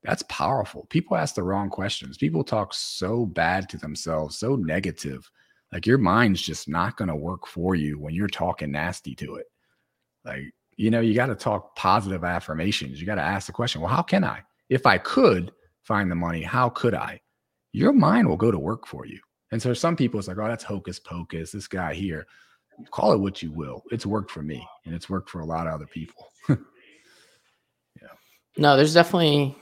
That's powerful. People ask the wrong questions. People talk so bad to themselves, so negative. Like your mind's just not going to work for you when you're talking nasty to it. Like, you know, you got to talk positive affirmations. You got to ask the question, well, how can I? If I could find the money, how could I? Your mind will go to work for you. And so some people, it's like, oh, that's hocus pocus. This guy here, call it what you will. It's worked for me and it's worked for a lot of other people. yeah. No, there's definitely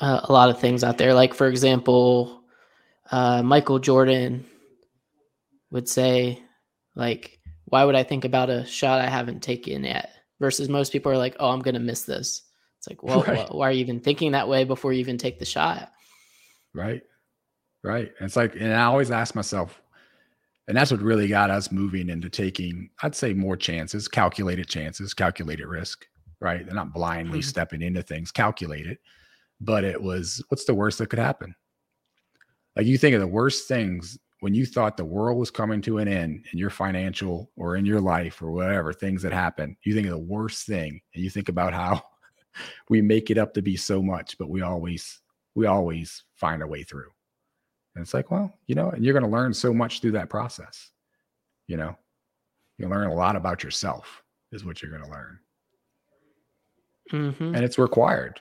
uh, a lot of things out there. Like for example, uh, Michael Jordan would say, like, why would I think about a shot I haven't taken yet? Versus most people are like, oh, I'm gonna miss this. It's like, well, right. why are you even thinking that way before you even take the shot? Right, right. it's like, and I always ask myself, and that's what really got us moving into taking, I'd say, more chances, calculated chances, calculated risk. Right, they're not blindly mm-hmm. stepping into things, calculated but it was what's the worst that could happen? Like you think of the worst things when you thought the world was coming to an end in your financial or in your life or whatever things that happen, you think of the worst thing and you think about how we make it up to be so much, but we always we always find a way through. And it's like, well, you know, and you're going to learn so much through that process. You know, you learn a lot about yourself is what you're going to learn. Mm-hmm. And it's required.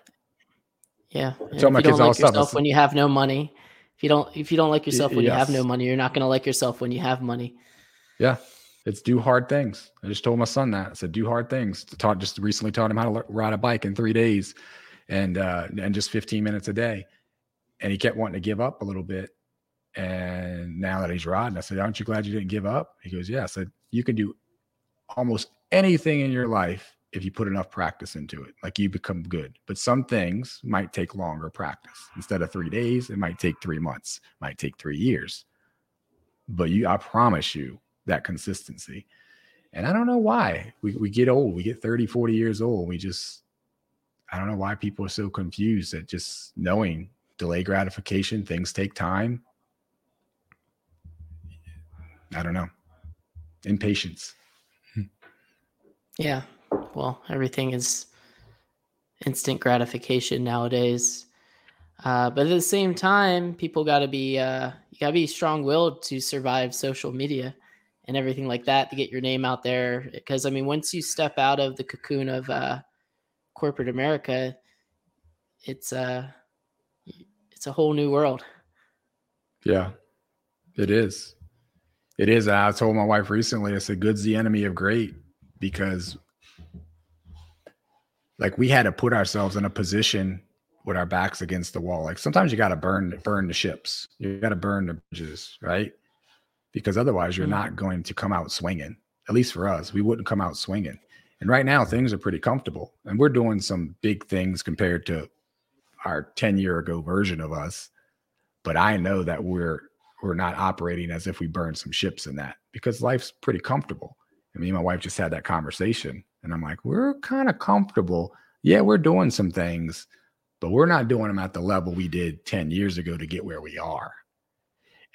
Yeah. if you don't like yourself when you have no money, if you don't if you don't like yourself when yes. you have no money, you're not going to like yourself when you have money. Yeah. It's do hard things. I just told my son that. I said do hard things. Taught just recently taught him how to ride a bike in 3 days and uh and just 15 minutes a day. And he kept wanting to give up a little bit. And now that he's riding, I said, "Aren't you glad you didn't give up?" He goes, "Yeah." I said, "You can do almost anything in your life if you put enough practice into it. Like you become good. But some things might take longer practice. Instead of three days, it might take three months, might take three years. But you, I promise you that consistency. And I don't know why we, we get old, we get 30, 40 years old. We just, I don't know why people are so confused at just knowing delay gratification, things take time. I don't know. Impatience. Hmm. Yeah, well, everything is instant gratification nowadays. Uh, but at the same time, people got to be uh, you got to be strong willed to survive social media and everything like that to get your name out there. Because I mean, once you step out of the cocoon of uh, corporate America, it's uh, it's a whole new world. Yeah, it is. It is. I told my wife recently. I said, "Good's the enemy of great," because like we had to put ourselves in a position with our backs against the wall. Like sometimes you got to burn burn the ships. You got to burn the bridges, right? Because otherwise you're mm-hmm. not going to come out swinging. At least for us, we wouldn't come out swinging. And right now things are pretty comfortable, and we're doing some big things compared to our 10 year ago version of us. But I know that we're we're not operating as if we burned some ships in that because life's pretty comfortable. I mean, my wife just had that conversation and I'm like, we're kind of comfortable. Yeah, we're doing some things, but we're not doing them at the level we did 10 years ago to get where we are.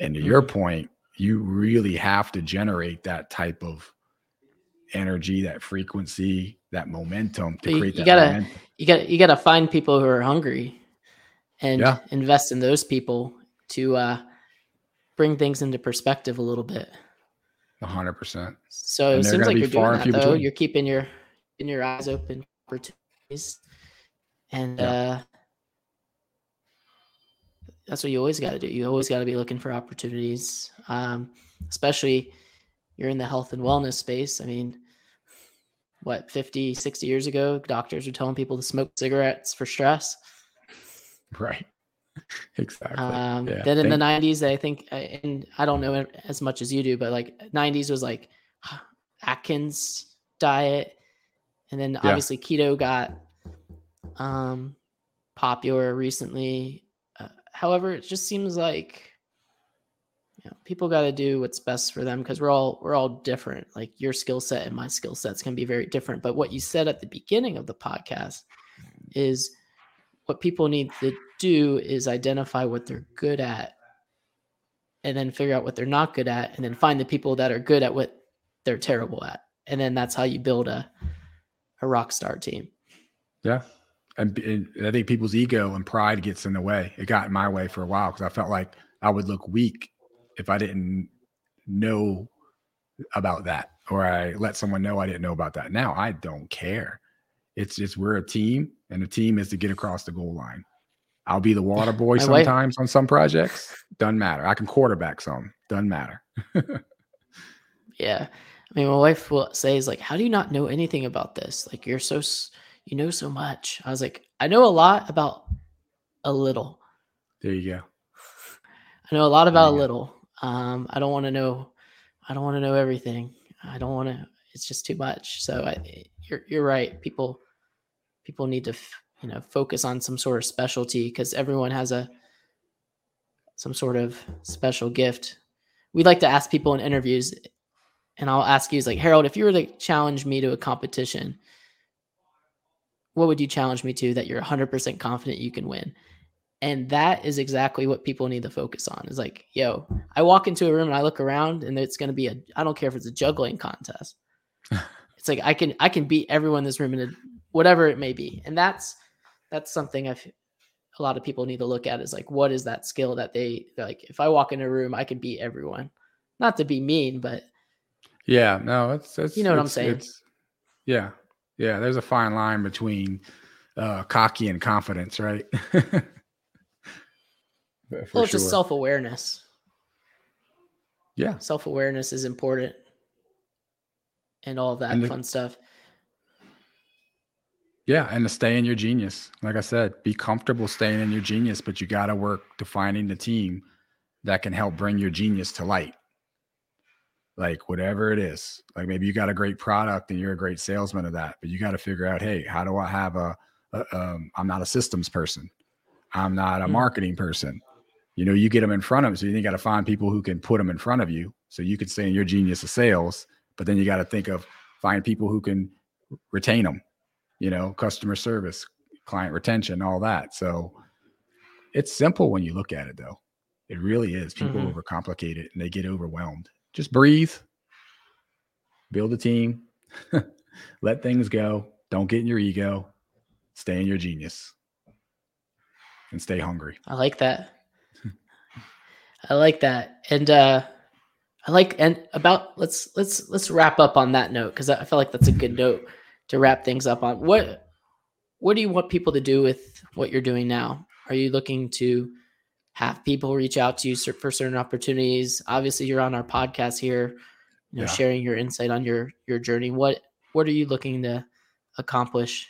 And to mm-hmm. your point, you really have to generate that type of energy, that frequency, that momentum to create you, you gotta, momentum. you gotta, you gotta find people who are hungry and yeah. invest in those people to uh, bring things into perspective a little bit hundred percent. So and it seems like you're doing that though. Between. You're keeping your in your eyes open for opportunities, and yeah. uh, that's what you always got to do. You always got to be looking for opportunities, um, especially you're in the health and wellness space. I mean, what 50, 60 years ago, doctors were telling people to smoke cigarettes for stress. Right. exactly. Um, yeah. Then in the '90s, I think, uh, and I don't know as much as you do, but like '90s was like Atkins diet, and then yeah. obviously keto got um, popular recently. Uh, however, it just seems like you know, people got to do what's best for them because we're all we're all different. Like your skill set and my skill sets can be very different. But what you said at the beginning of the podcast is what people need to do is identify what they're good at and then figure out what they're not good at and then find the people that are good at what they're terrible at. And then that's how you build a a rock star team. Yeah. And, and i think people's ego and pride gets in the way. It got in my way for a while because i felt like i would look weak if i didn't know about that or i let someone know i didn't know about that. Now i don't care. It's just we're a team and a team is to get across the goal line i'll be the water boy sometimes on some projects doesn't matter i can quarterback some doesn't matter yeah I mean, my wife will say, "Is like, how do you not know anything about this? Like, you're so you know so much." I was like, "I know a lot about a little." There you go. I know a lot about a little. Um, I don't want to know. I don't want to know everything. I don't want to. It's just too much. So I, you're you're right. People people need to f- you know focus on some sort of specialty because everyone has a some sort of special gift. We like to ask people in interviews and I'll ask you is like Harold, if you were to challenge me to a competition, what would you challenge me to that you're 100% confident you can win? And that is exactly what people need to focus on. Is like, yo, I walk into a room and I look around and it's going to be a I don't care if it's a juggling contest. it's like I can I can beat everyone in this room in a, whatever it may be. And that's that's something I've a lot of people need to look at is like what is that skill that they like if I walk in a room I can beat everyone. Not to be mean, but yeah, no, it's, it's you know what I'm saying. yeah, yeah. There's a fine line between uh, cocky and confidence, right? well, it's sure. just self awareness. Yeah, self awareness is important, and all that the, fun stuff. Yeah, and to stay in your genius, like I said, be comfortable staying in your genius, but you got to work defining the team that can help bring your genius to light. Like whatever it is. Like maybe you got a great product and you're a great salesman of that but you got to figure out hey how do i have a, a um, i'm not a systems person. I'm not a mm. marketing person. You know you get them in front of them so you got to find people who can put them in front of you so you could stay in your genius of sales but then you got to think of find people who can retain them you know customer service client retention all that so it's simple when you look at it though it really is people mm-hmm. overcomplicate it and they get overwhelmed just breathe, build a team, let things go. Don't get in your ego. Stay in your genius and stay hungry. I like that. I like that. And uh I like and about let's let's let's wrap up on that note because I feel like that's a good note to wrap things up on. What what do you want people to do with what you're doing now? Are you looking to have people reach out to you for certain opportunities. Obviously, you're on our podcast here, you know, yeah. sharing your insight on your your journey. What what are you looking to accomplish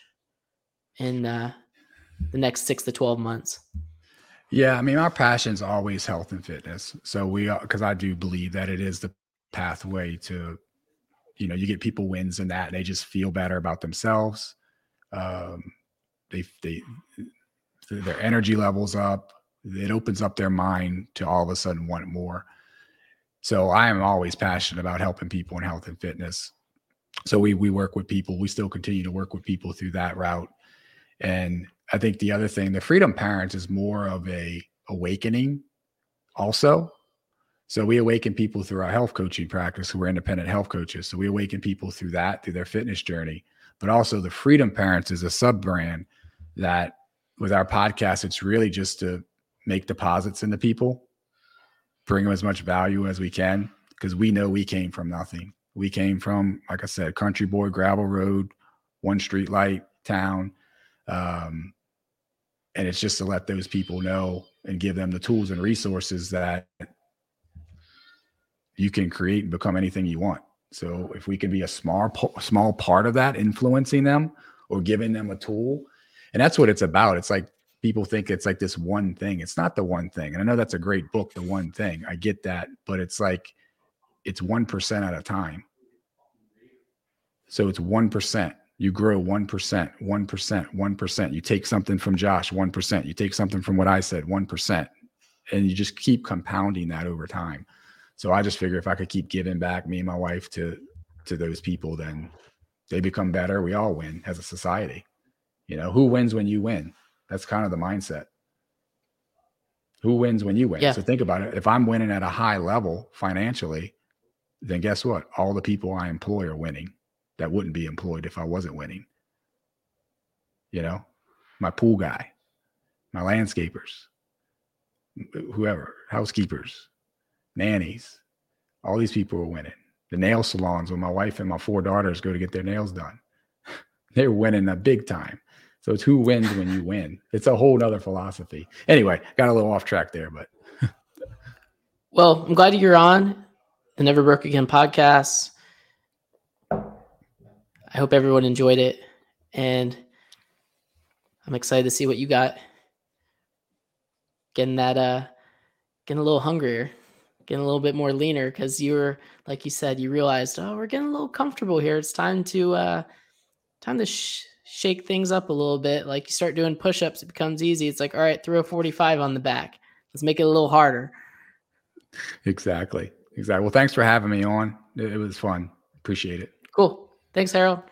in uh, the next six to twelve months? Yeah, I mean, my passion is always health and fitness. So we, because I do believe that it is the pathway to, you know, you get people wins in that they just feel better about themselves. Um, they they their energy levels up it opens up their mind to all of a sudden want more. So I am always passionate about helping people in health and fitness. So we we work with people. We still continue to work with people through that route. And I think the other thing, the freedom parents is more of a awakening also. So we awaken people through our health coaching practice who are independent health coaches. So we awaken people through that, through their fitness journey. But also the freedom parents is a sub brand that with our podcast, it's really just to make deposits into people, bring them as much value as we can, because we know we came from nothing. We came from, like I said, country boy, gravel road, one street light town. Um, and it's just to let those people know and give them the tools and resources that you can create and become anything you want. So if we can be a small small part of that, influencing them or giving them a tool, and that's what it's about. It's like people think it's like this one thing. It's not the one thing. And I know that's a great book, The One Thing. I get that, but it's like it's 1% at a time. So it's 1%. You grow 1%, 1%, 1%. You take something from Josh, 1%. You take something from what I said, 1%. And you just keep compounding that over time. So I just figure if I could keep giving back me and my wife to to those people, then they become better. We all win as a society. You know, who wins when you win? That's kind of the mindset. Who wins when you win? Yeah. So think about it. If I'm winning at a high level financially, then guess what? All the people I employ are winning that wouldn't be employed if I wasn't winning. You know, my pool guy, my landscapers, whoever, housekeepers, nannies, all these people are winning. The nail salons where my wife and my four daughters go to get their nails done, they're winning a big time. So it's who wins when you win. It's a whole nother philosophy. Anyway, got a little off track there, but. well, I'm glad you're on the Never Broke Again podcast. I hope everyone enjoyed it. And I'm excited to see what you got. Getting that, uh, getting a little hungrier, getting a little bit more leaner because you were, like you said, you realized, oh, we're getting a little comfortable here. It's time to, uh, time to sh- shake things up a little bit. Like you start doing push ups, it becomes easy. It's like, all right, throw a 45 on the back. Let's make it a little harder. Exactly. Exactly. Well, thanks for having me on. It, was fun. Appreciate it. Cool. Thanks, Harold.